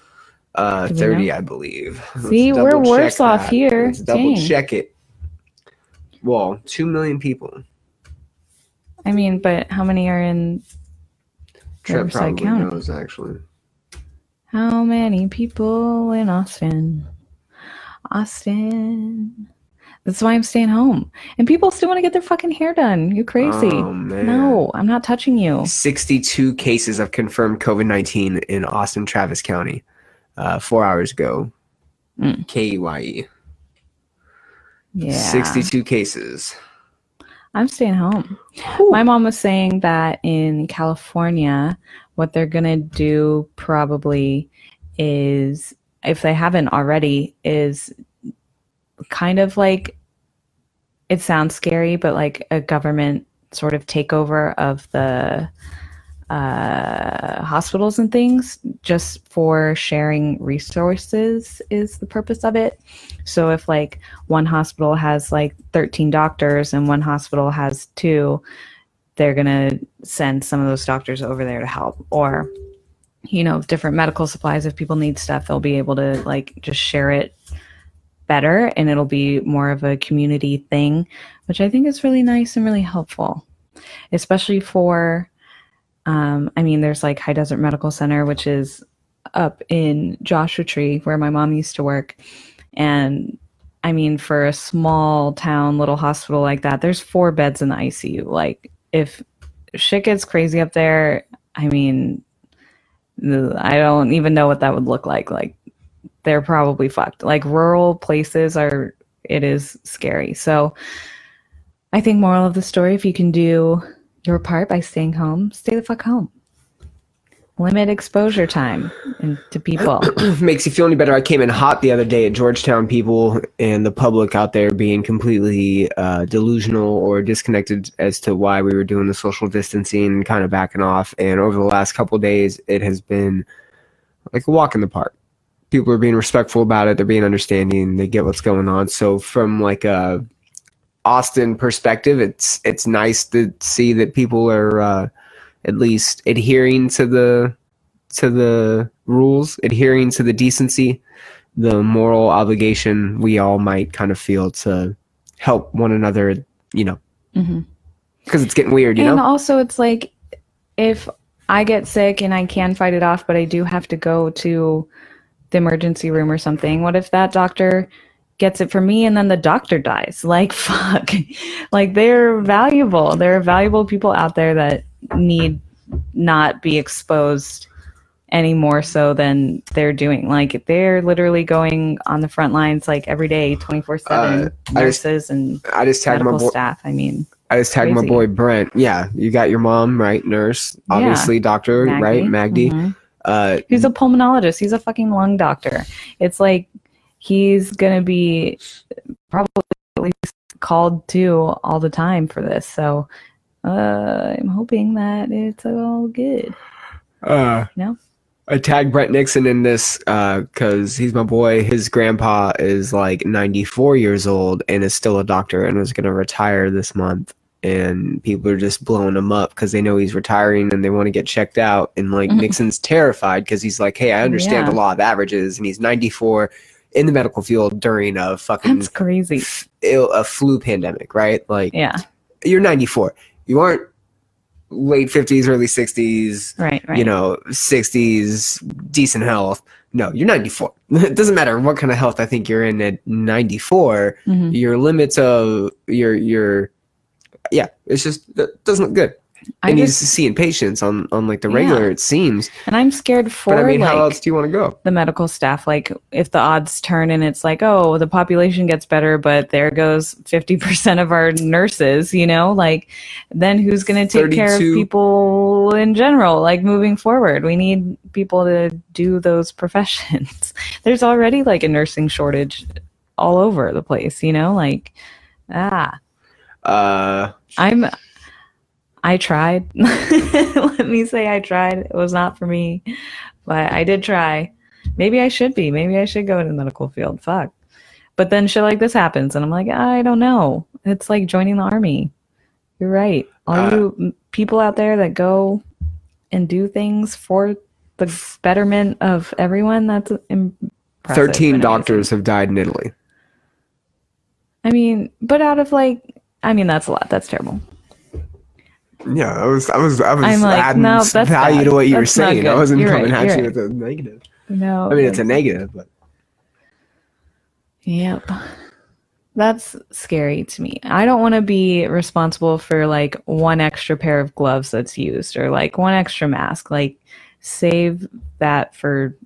Uh, Do 30, know? I believe. See, we're worse off that. here. Let's double Dang. check it. Well, 2 million people. I mean, but how many are in Trent Riverside probably County. knows, actually. how many people in Austin? Austin. That's why I'm staying home. And people still want to get their fucking hair done. You crazy. Oh, no, I'm not touching you. 62 cases of confirmed COVID 19 in Austin, Travis County uh, four hours ago. Mm. KYE. Yeah. 62 cases. I'm staying home. My mom was saying that in California, what they're going to do probably is, if they haven't already, is kind of like it sounds scary, but like a government sort of takeover of the uh, hospitals and things just for sharing resources is the purpose of it. So if like one hospital has like 13 doctors and one hospital has two, they're going to send some of those doctors over there to help or you know, different medical supplies if people need stuff, they'll be able to like just share it better and it'll be more of a community thing, which I think is really nice and really helpful. Especially for um, I mean, there's like High Desert Medical Center, which is up in Joshua Tree, where my mom used to work. And I mean, for a small town, little hospital like that, there's four beds in the ICU. Like, if shit gets crazy up there, I mean, I don't even know what that would look like. Like, they're probably fucked. Like, rural places are, it is scary. So, I think, moral of the story, if you can do your part by staying home, stay the fuck home. Limit exposure time to people. Makes you feel any better. I came in hot the other day at Georgetown, people and the public out there being completely uh, delusional or disconnected as to why we were doing the social distancing kind of backing off. And over the last couple days, it has been like a walk in the park. People are being respectful about it. They're being understanding. They get what's going on. So from like a Austin perspective, it's it's nice to see that people are uh, at least adhering to the to the rules, adhering to the decency, the moral obligation we all might kind of feel to help one another. You know, mm-hmm. because it's getting weird. You and know, also, it's like if I get sick and I can fight it off, but I do have to go to the emergency room or something. What if that doctor gets it for me and then the doctor dies? Like, fuck. like, they're valuable. There are valuable people out there that need not be exposed any more so than they're doing. Like, they're literally going on the front lines like every day, 24 Uh, 7. I just- Nurses and I just tagged my boy. staff. I mean, I just tagged my boy Brent. Yeah, you got your mom right, nurse, Yeah. obviously doctor, right, Magdi. Mhm. Uh, He's a pulmonologist. He's a fucking lung doctor. It's like he's gonna be probably at least called to all the time for this. So uh, I'm hoping that it's all good. Uh, No? I tagged Brett Nixon in this because he's my boy. His grandpa is like 94 years old and is still a doctor and was going to retire this month. And people are just blowing him up because they know he's retiring and they want to get checked out. And like. Nixon's terrified because he's like, hey, I understand Yeah. the law of averages. And he's 94 in the medical field during a fucking That's crazy. f- ill, a flu pandemic, right? Like, Yeah. you're 94. You aren't late 50s, early 60s, Right. Right. you know, 60s, decent health. No, you're 94. It doesn't matter what kind of health I think you're in at 94. Mhm. Your limits of your your yeah, it's just that doesn't look good. I and to see seeing patients on on like the Yeah. regular. It seems. and I'm scared for But I mean, like how else do you want to go? the medical staff. Like if the odds turn and it's like, oh, the population gets better, but there goes 50% of our nurses, you know, like then who's going to take care of people in general? Like moving forward, we need people to do those professions. There's already like a nursing shortage all over the place, you know, like, ah, Uh, I'm, I tried. Let me say I tried. It was not for me, but I did try. Maybe I should be. Maybe I should go into the medical field. Fuck. But then shit like this happens, and I'm like, I don't know. It's like joining the army. You're right. All Uh, you people out there that go and do things for the betterment of everyone, that's impressive. Thirteen doctors have died in Italy. I mean, but out of like, I mean, that's a lot. That's terrible. Yeah, I was, I was, I was I'm like, adding no, that's value bad. to what you That's were saying. I wasn't You're coming right, at you with a negative. No. I mean, it's a negative, but Yep. That's scary to me. I don't want to be responsible for like one extra pair of gloves that's used or like one extra mask. Like, save that for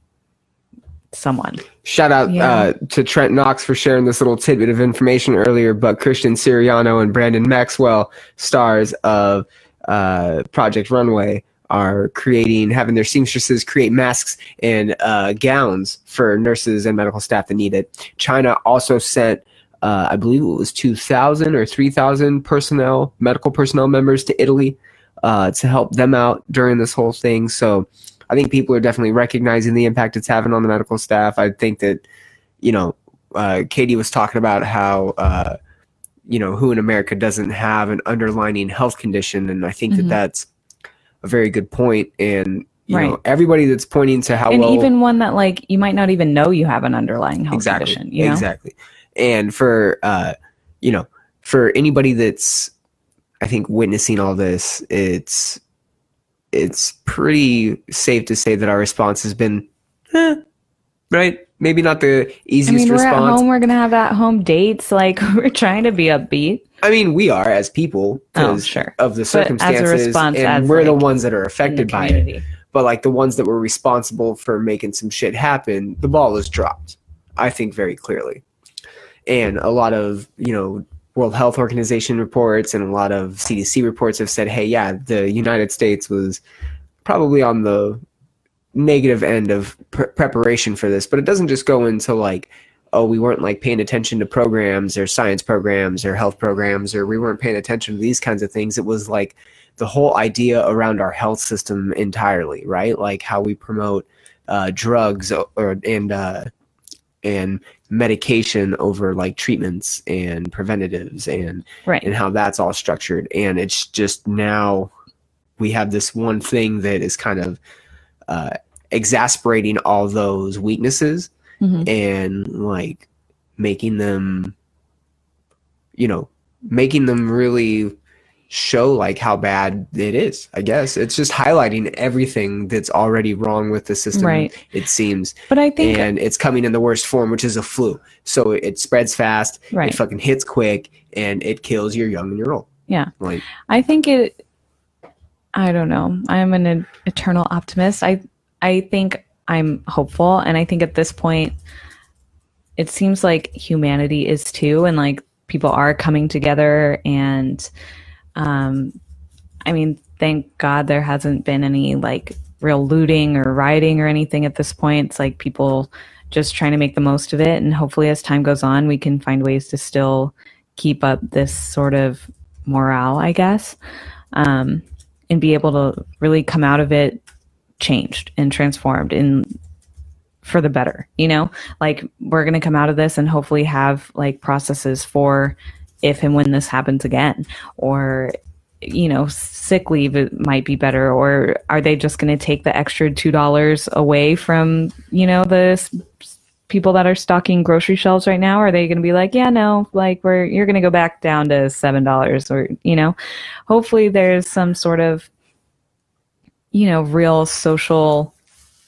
someone. shout out Yeah. uh, to Trent Knox for sharing this little tidbit of information earlier. But Christian Siriano and Brandon Maxwell, stars of uh, Project Runway, are creating, having their seamstresses create masks and uh, gowns for nurses and medical staff that need it. China also sent. Uh, I believe it was 2,000 or 3,000 personnel, medical personnel members to Italy uh, to help them out during this whole thing. So I think people are definitely recognizing the impact it's having on the medical staff. I think that, you know, uh, Katie was talking about how, uh, you know, who in America doesn't have an underlining health condition. And I think Mhm. that that's a very good point. And, you know, everybody that's pointing to how and well. even one that like you might not even know you have an underlying health exactly condition. You know? exactly and for uh you know for anybody that's i think witnessing all this it's it's pretty safe to say that our response has been eh, right maybe not the easiest I mean, we're at home. We're gonna have at home dates. Like we're trying to be upbeat. i mean we are as people Oh, sure. of the a circumstances response, and we're the ones that are affected by it but like the ones that were responsible for making some shit happen, the ball was dropped. I think very clearly, and a lot of you know World Health Organization reports and a lot of CDC reports have said, hey, yeah, the United States was probably on the negative end of pre- preparation for this, but it doesn't just go into like. Oh, we weren't like paying attention to programs or science programs or health programs, or we weren't paying attention to these kinds of things. It was like the whole idea around our health system entirely, right? Like how we promote uh, drugs or, or and uh, and medication over like treatments and preventatives and Right. and how that's all structured. And it's just now we have this one thing that is kind of uh, exasperating all those weaknesses Mhm. and like making them you know making them really show like how bad it is i guess it's just highlighting everything that's already wrong with the system Right. it seems But I think and it's coming in the worst form which is a flu so it spreads fast Right. it fucking hits quick and it kills your young and your old Yeah. like I think it. I don't know. I'm an eternal optimist. I I think I'm hopeful, and I think at this point, it seems like humanity is too, and like people are coming together. And um, I mean, thank God there hasn't been any like real looting or rioting or anything at this point. It's like people just trying to make the most of it, and hopefully, as time goes on, we can find ways to still keep up this sort of morale, I guess, um, and be able to really come out of it changed and transformed in for the better. You know, like we're gonna come out of this and hopefully have like processes for if and when this happens again, or you know, sick leave might be better, or are they just gonna take the extra two dollars away from you know the people that are stocking grocery shelves right now? Are they going to be like yeah no like we're you're going to go back down to seven dollars or you know? Hopefully there's some sort of you know real social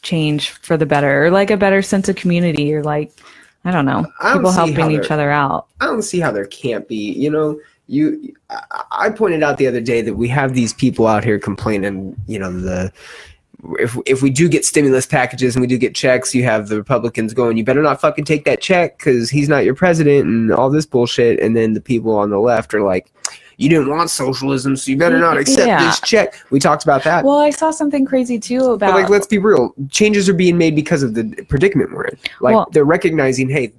change for the better or like a better sense of community or like I don't know. I don't People helping each other out. I don't see how there can't be. You know, you. I, I pointed out the other day that we have these people out here complaining. You know, the if if we do get stimulus packages and we do get checks, you have the Republicans going, "You better not fucking take that check because he's not your president," and all this bullshit. And then the people on the left are like, "You didn't want socialism, so you better not accept Yeah. this check." We talked about that. Well, I saw something crazy too about But like, let's be real. Changes are being made because of the predicament we're in. Like Well- they're recognizing, hey,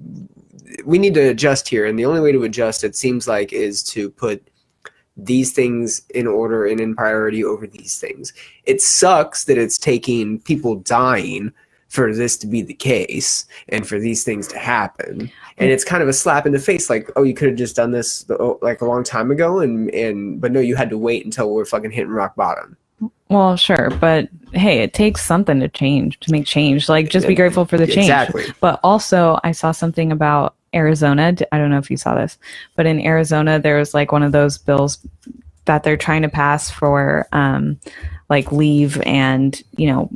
we need to adjust here, and the only way to adjust, it seems like, is to put these things in order and in priority over these things. It sucks that it's taking people dying for this to be the case and for these things to happen. And it's kind of a slap in the face, like, oh, you could have just done this oh, like a long time ago, and and but no, you had to wait until we're fucking hitting rock bottom. Well, sure, but hey, it takes something to change to make change. Like, just be grateful for the change. Exactly. But also, I saw something about Arizona. i don't know if you saw this, but in Arizona, there was like one of those bills that they're trying to pass for um, like leave and, you know,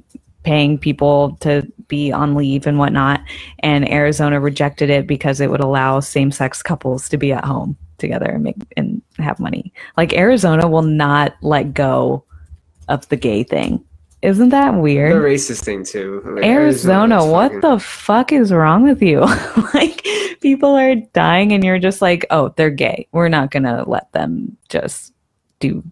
paying people to be on leave and whatnot. And Arizona rejected it because it would allow same sex couples to be at home together and make and have money. Like Arizona will not let go of the gay thing. Isn't that weird? The racist thing too. Like, Arizona, Arizona's what fucking- the fuck is wrong with you? like, people are dying, and you're just like, oh, they're gay. We're not gonna let them just do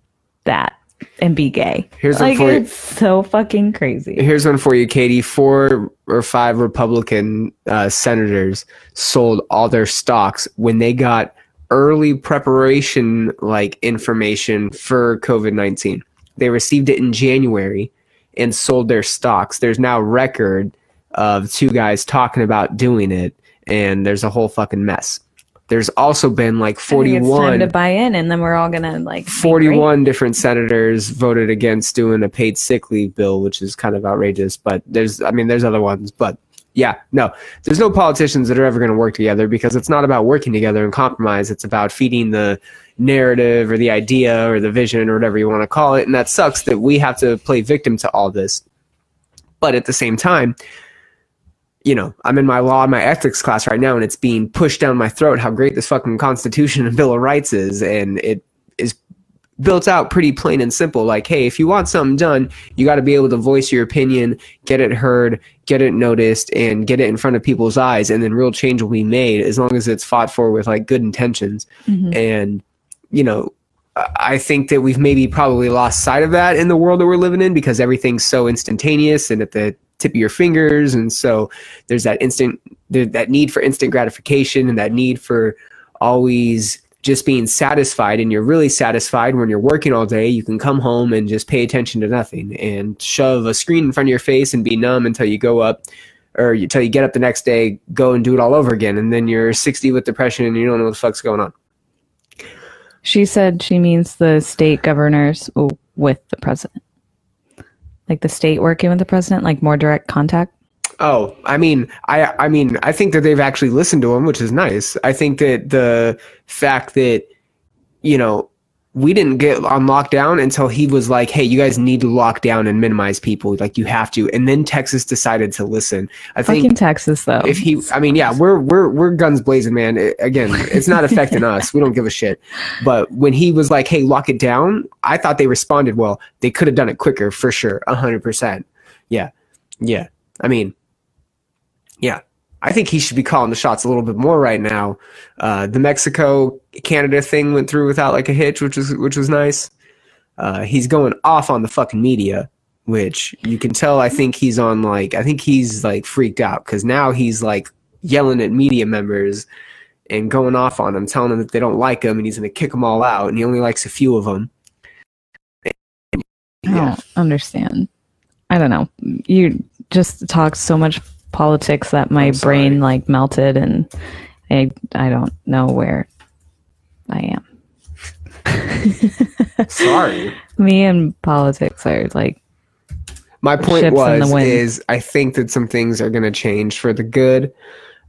that and be gay. Here's one like, for you. it's so fucking crazy. Here's one for you, Katie. Four or five Republican uh, senators sold all their stocks when they got early preparation like information for COVID nineteen. They received it in January and sold their stocks. There's now record of two guys talking about doing it, and there's a whole fucking mess. There's also been like I think it's 41 time to buy in, and then we're all gonna like 41 different senators voted against doing a paid sick leave bill, which is kind of outrageous. But there's, I mean, there's other ones. But yeah, no, there's no politicians that are ever going to work together because it's not about working together and compromise. It's about feeding the narrative or the idea or the vision or whatever you want to call it. And that sucks that we have to play victim to all this. But at the same time, you know, I'm in my law and my ethics class right now, and it's being pushed down my throat how great this fucking Constitution and Bill of Rights is, and it is built out pretty plain and simple. Like, hey, if you want something done, you got to be able to voice your opinion, get it heard, get it noticed, and get it in front of people's eyes, and then real change will be made as long as it's fought for with like good intentions. Mhm. And you know, I think that we've maybe probably lost sight of that in the world that we're living in because everything's so instantaneous and at the tip of your fingers, and so there's that instant that need for instant gratification and that need for always just being satisfied. And you're really satisfied when you're working all day. You can come home and just pay attention to nothing and shove a screen in front of your face and be numb until you go up or until you get up the next day go and do it all over again. And then you're 60 with depression and you don't know what the fuck's going on. She said she means the state governors with the president, like the state working with the president, like more direct contact. Oh, I mean, I I mean, I think that they've actually listened to him, which is nice. I think that the fact that you know we didn't get on lockdown until he was like, "Hey, you guys need to lock down and minimize people. Like you have to." And then Texas decided to listen. I think Fucking Texas, though. if he i mean yeah we're we're we're guns blazing man. It- again it's not affecting us. We don't give a shit. But when he was like hey lock it down i thought they responded well. They could have done it quicker for sure. 100% yeah. Yeah. I mean yeah i think he should be calling the shots a little bit more right now uh the mexico canada thing went through without like a hitch which was which was nice uh he's going off on the fucking media which you can tell I think he's on like I think he's like freaked out because now he's like yelling at media members and going off on them, telling them that they don't like him and he's gonna kick them all out and he only likes a few of them. I don't understand. I don't know. You just talk so much politics that my brain like melted, and I I don't know where I am. Sorry. Me and politics are like My point Ships in the was is I think that some things are gonna change for the good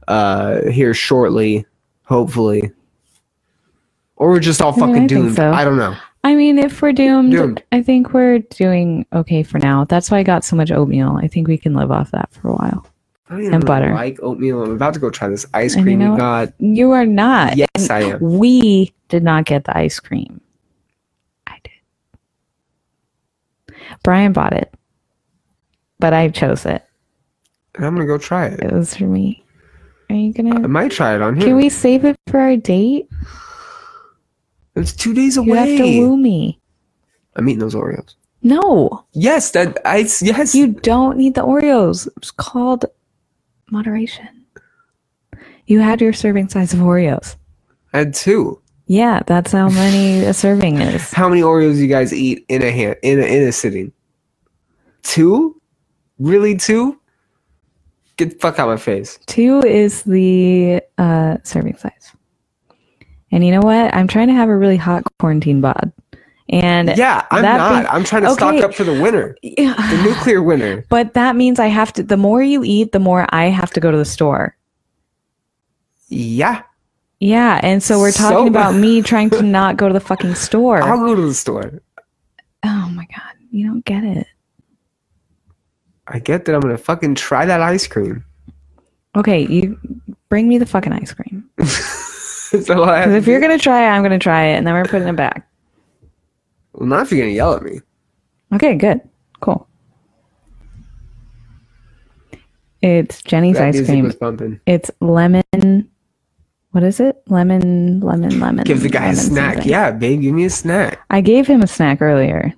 uh here shortly, hopefully. Or we're just all I mean, fucking I doomed. so. I don't know. I mean, if we're doomed, Doomed. I think we're doing okay for now. That's why I got so much oatmeal. I think we can live off that for a while. I don't even And butter. like oatmeal. I'm about to go try this ice And you cream know what? got. You are not. Yes, I am. We did not get the ice cream. Yes, I am. We did not get the ice cream. I did. Brian bought it, but I chose it. And I'm gonna go try it. It was for me. Are you gonna? I might try it on here. Can we save it for our date? It's two days away. You have to woo me. I'm eating those Oreos. No, Yes, that I yes. you don't need the Oreos. It's called moderation. You had your serving size of Oreos. I had two. Yeah, that's how many a serving is. How many Oreos you guys eat in a hand in a, in a sitting? Two? Really two? Get the fuck out of my face. Two is the uh, serving size. And you know what? I'm trying to have a really hot quarantine bod. And Yeah, I'm not. be- I'm trying to stock up for the winter. The nuclear winter. But that means I have to, the more you eat, the more I have to go to the store. Yeah. Yeah. And so we're talking So- about me trying to not go to the fucking store. I'll go to the store. oh my God. You don't get it. I get that I'm gonna fucking try that ice cream. Okay. You bring me the fucking ice cream. so I have Because if you're going to try it, I'm going to try it. And then we're putting it back. Well, not if you're gonna yell at me. Okay. Good. Cool. It's Jenny's That ice cream. was bumping. It's lemon. What is it? Lemon, lemon, lemon. Give the guy a snack. something. Yeah, babe, give me a snack. I gave him a snack earlier.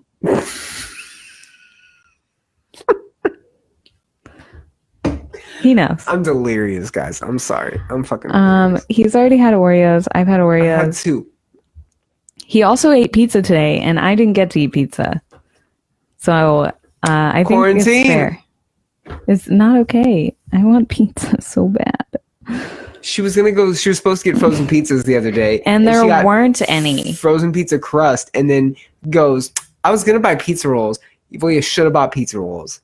he knows. I'm delirious, guys. I'm sorry. I'm fucking. Um, delirious. he's already had Oreos. I've had I Oreos. had two. He also ate pizza today, and I didn't get to eat pizza. So uh, I think it's fair. It's not okay. I want pizza so bad, She was gonna go. She was supposed to get frozen pizzas the other day, and she there weren't any. frozen pizza crust, and then goes. I was gonna buy pizza rolls. Well, you should have bought pizza rolls.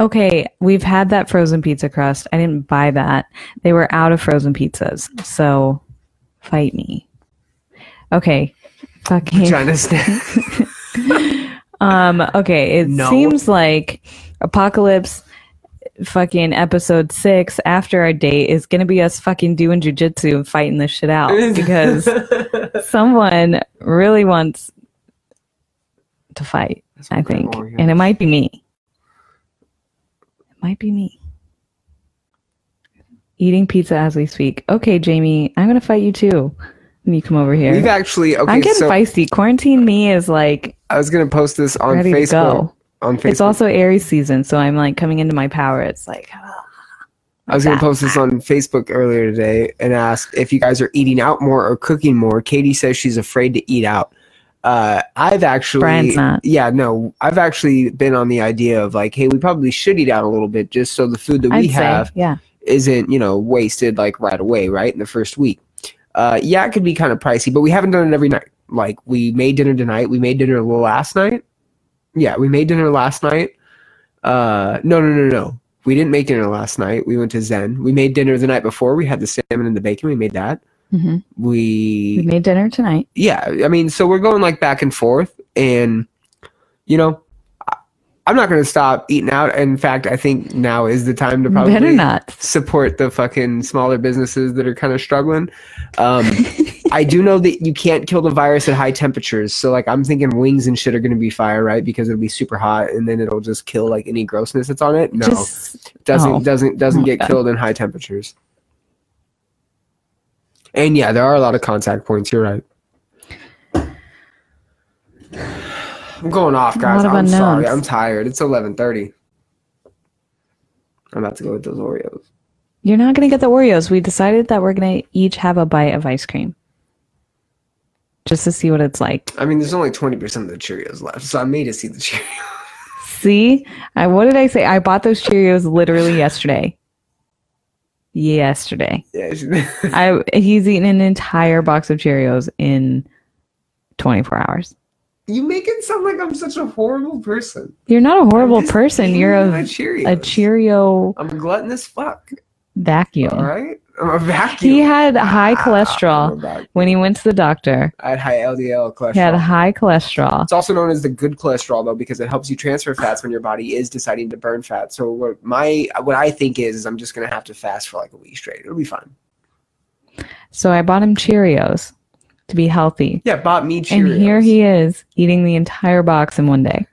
Okay, we've had that frozen pizza crust. I didn't buy that. They were out of frozen pizzas. So fight me. Okay. Fucking to snack. um okay, it No. seems like Apocalypse fucking episode 6 after our date is going to be us fucking doing jujitsu and fighting this shit out because someone really wants to fight, That's I think. And it might be me. It might be me. Eating pizza as we speak. Okay, Jamie, I'm gonna fight you too when you come over here. We've actually okay. I'm getting so feisty. Quarantine me is like I was gonna post this on ready to Facebook. go. On Facebook, It's also Aries season, so I'm like coming into my power. It's like I was gonna post this on Facebook earlier today and ask if you guys are eating out more or cooking more. Katie says she's afraid to eat out. Uh, I've actually, Brian's not. yeah, no, I've actually been on the idea of like, hey, we probably should eat out a little bit just so the food that we I'd say, have yeah. isn't, you know, wasted like right away, right in the first week. Uh, yeah, it could be kind of pricey, but we haven't done it every night. Like we made dinner tonight. We made dinner last night. Yeah, we made dinner last night. Uh, no, no, no, no. We didn't make dinner last night. We went to Zen. We made dinner the night before. We had the salmon and the bacon. We made that. hmm We We, made dinner tonight. yeah. I mean, so we're going like back and forth, and you know, I'm not going to stop eating out. In fact, I think now is the time to probably Better not. support the fucking smaller businesses that are kind of struggling. Um, I do know that you can't kill the virus at high temperatures. So like I'm thinking wings and shit are going to be fire, right? Because it'll be super hot and then it'll just kill like any grossness that's on it. No, Just doesn't oh. doesn't doesn't Oh, get God. killed in high temperatures. And yeah, there are a lot of contact points. You're right. I'm going off, guys. I'm sorry. I'm tired. It's 11:30. I'm about to go with those Oreos. You're not gonna get the Oreos. We decided that we're gonna each have a bite of ice cream. Just to see what it's like. I mean, there's only 20% of the Cheerios left, so I made to see the Cheerios. See? I what did I say? I bought those Cheerios literally yesterday. Yesterday. yeah, I he's eaten an entire box of Cheerios in 24 hours. You make it sound like I'm such a horrible person. You're not a horrible person. You're a, Cheerios. a Cheerio I'm a gluttonous fuck. vacuum. All right. I'm a vacuum. He had high Ah, cholesterol when he went to the doctor. I had high LDL cholesterol. He had high cholesterol. It's also known as the good cholesterol though because it helps you transfer fats when your body is deciding to burn fat. So what my what I think is, is I'm just gonna have to fast for like a week straight. It'll be fine. So I bought him Cheerios to be healthy. Yeah, bought me Cheerios. And here he is eating the entire box in one day.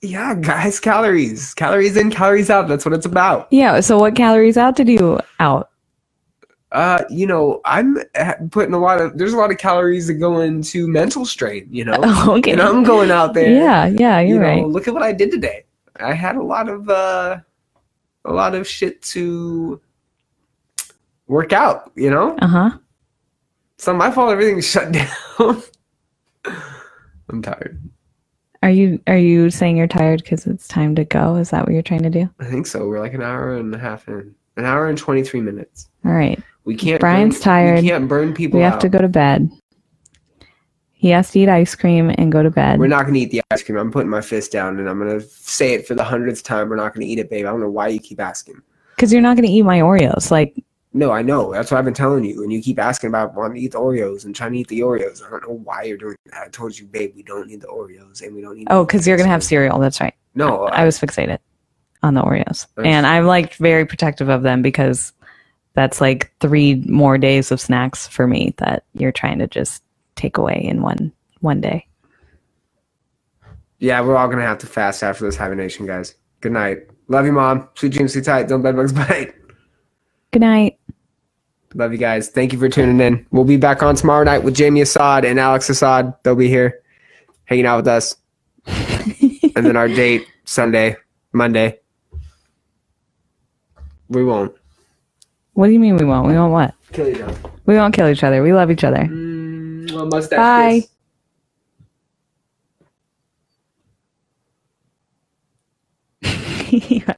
Yeah, guys, calories, calories in, calories out. That's what it's about. Yeah. So what calories out did you out? Uh, you know, I'm putting a lot of there's a lot of calories that go into mental strain. You know, okay. and I'm going out there. Yeah. Yeah. you You're know, right. look at what I did today. I had a lot of uh, a lot of shit to work out. You know, Uh huh. It's not my fault. Everything's shut down. I'm tired. Are you are you saying you're tired because it's time to go? Is that what you're trying to do? I think so. We're like an hour and a half in. An hour and 23 minutes. All right. We can't. Brian's burn, tired. We can't burn people We have out. to go to bed. He has to eat ice cream and go to bed. We're not going to eat the ice cream. I'm putting my fist down and I'm going to say it for the hundredth time. We're not going to eat it, babe. I don't know why you keep asking. Because you're not going to eat my Oreos. Like, No, I know. That's what I've been telling you. And you keep asking about wanting to eat the Oreos and trying to eat the Oreos. I don't know why you're doing that. I told you, babe, we don't need the Oreos and we don't need. oh, because you're going to have cereal. That's right. No, I was fixated on the Oreos. That's- And I'm like very protective of them because that's like three more days of snacks for me that you're trying to just take away in one one day. Yeah, we're all going to have to fast after this hibernation, guys. Good night. Love you, mom. Sweet dreams, sleep tight. Don't bedbugs bite. Good night. Love you guys. Thank you for tuning in. We'll be back on tomorrow night with Jamie Assad and Alex Assad. They'll be here hanging out with us. and then our date Sunday, Monday. We won't What do you mean we won't? We won't what? kill each other. We won't kill each other. We love each other. Mm, well, mustache Bye. kiss.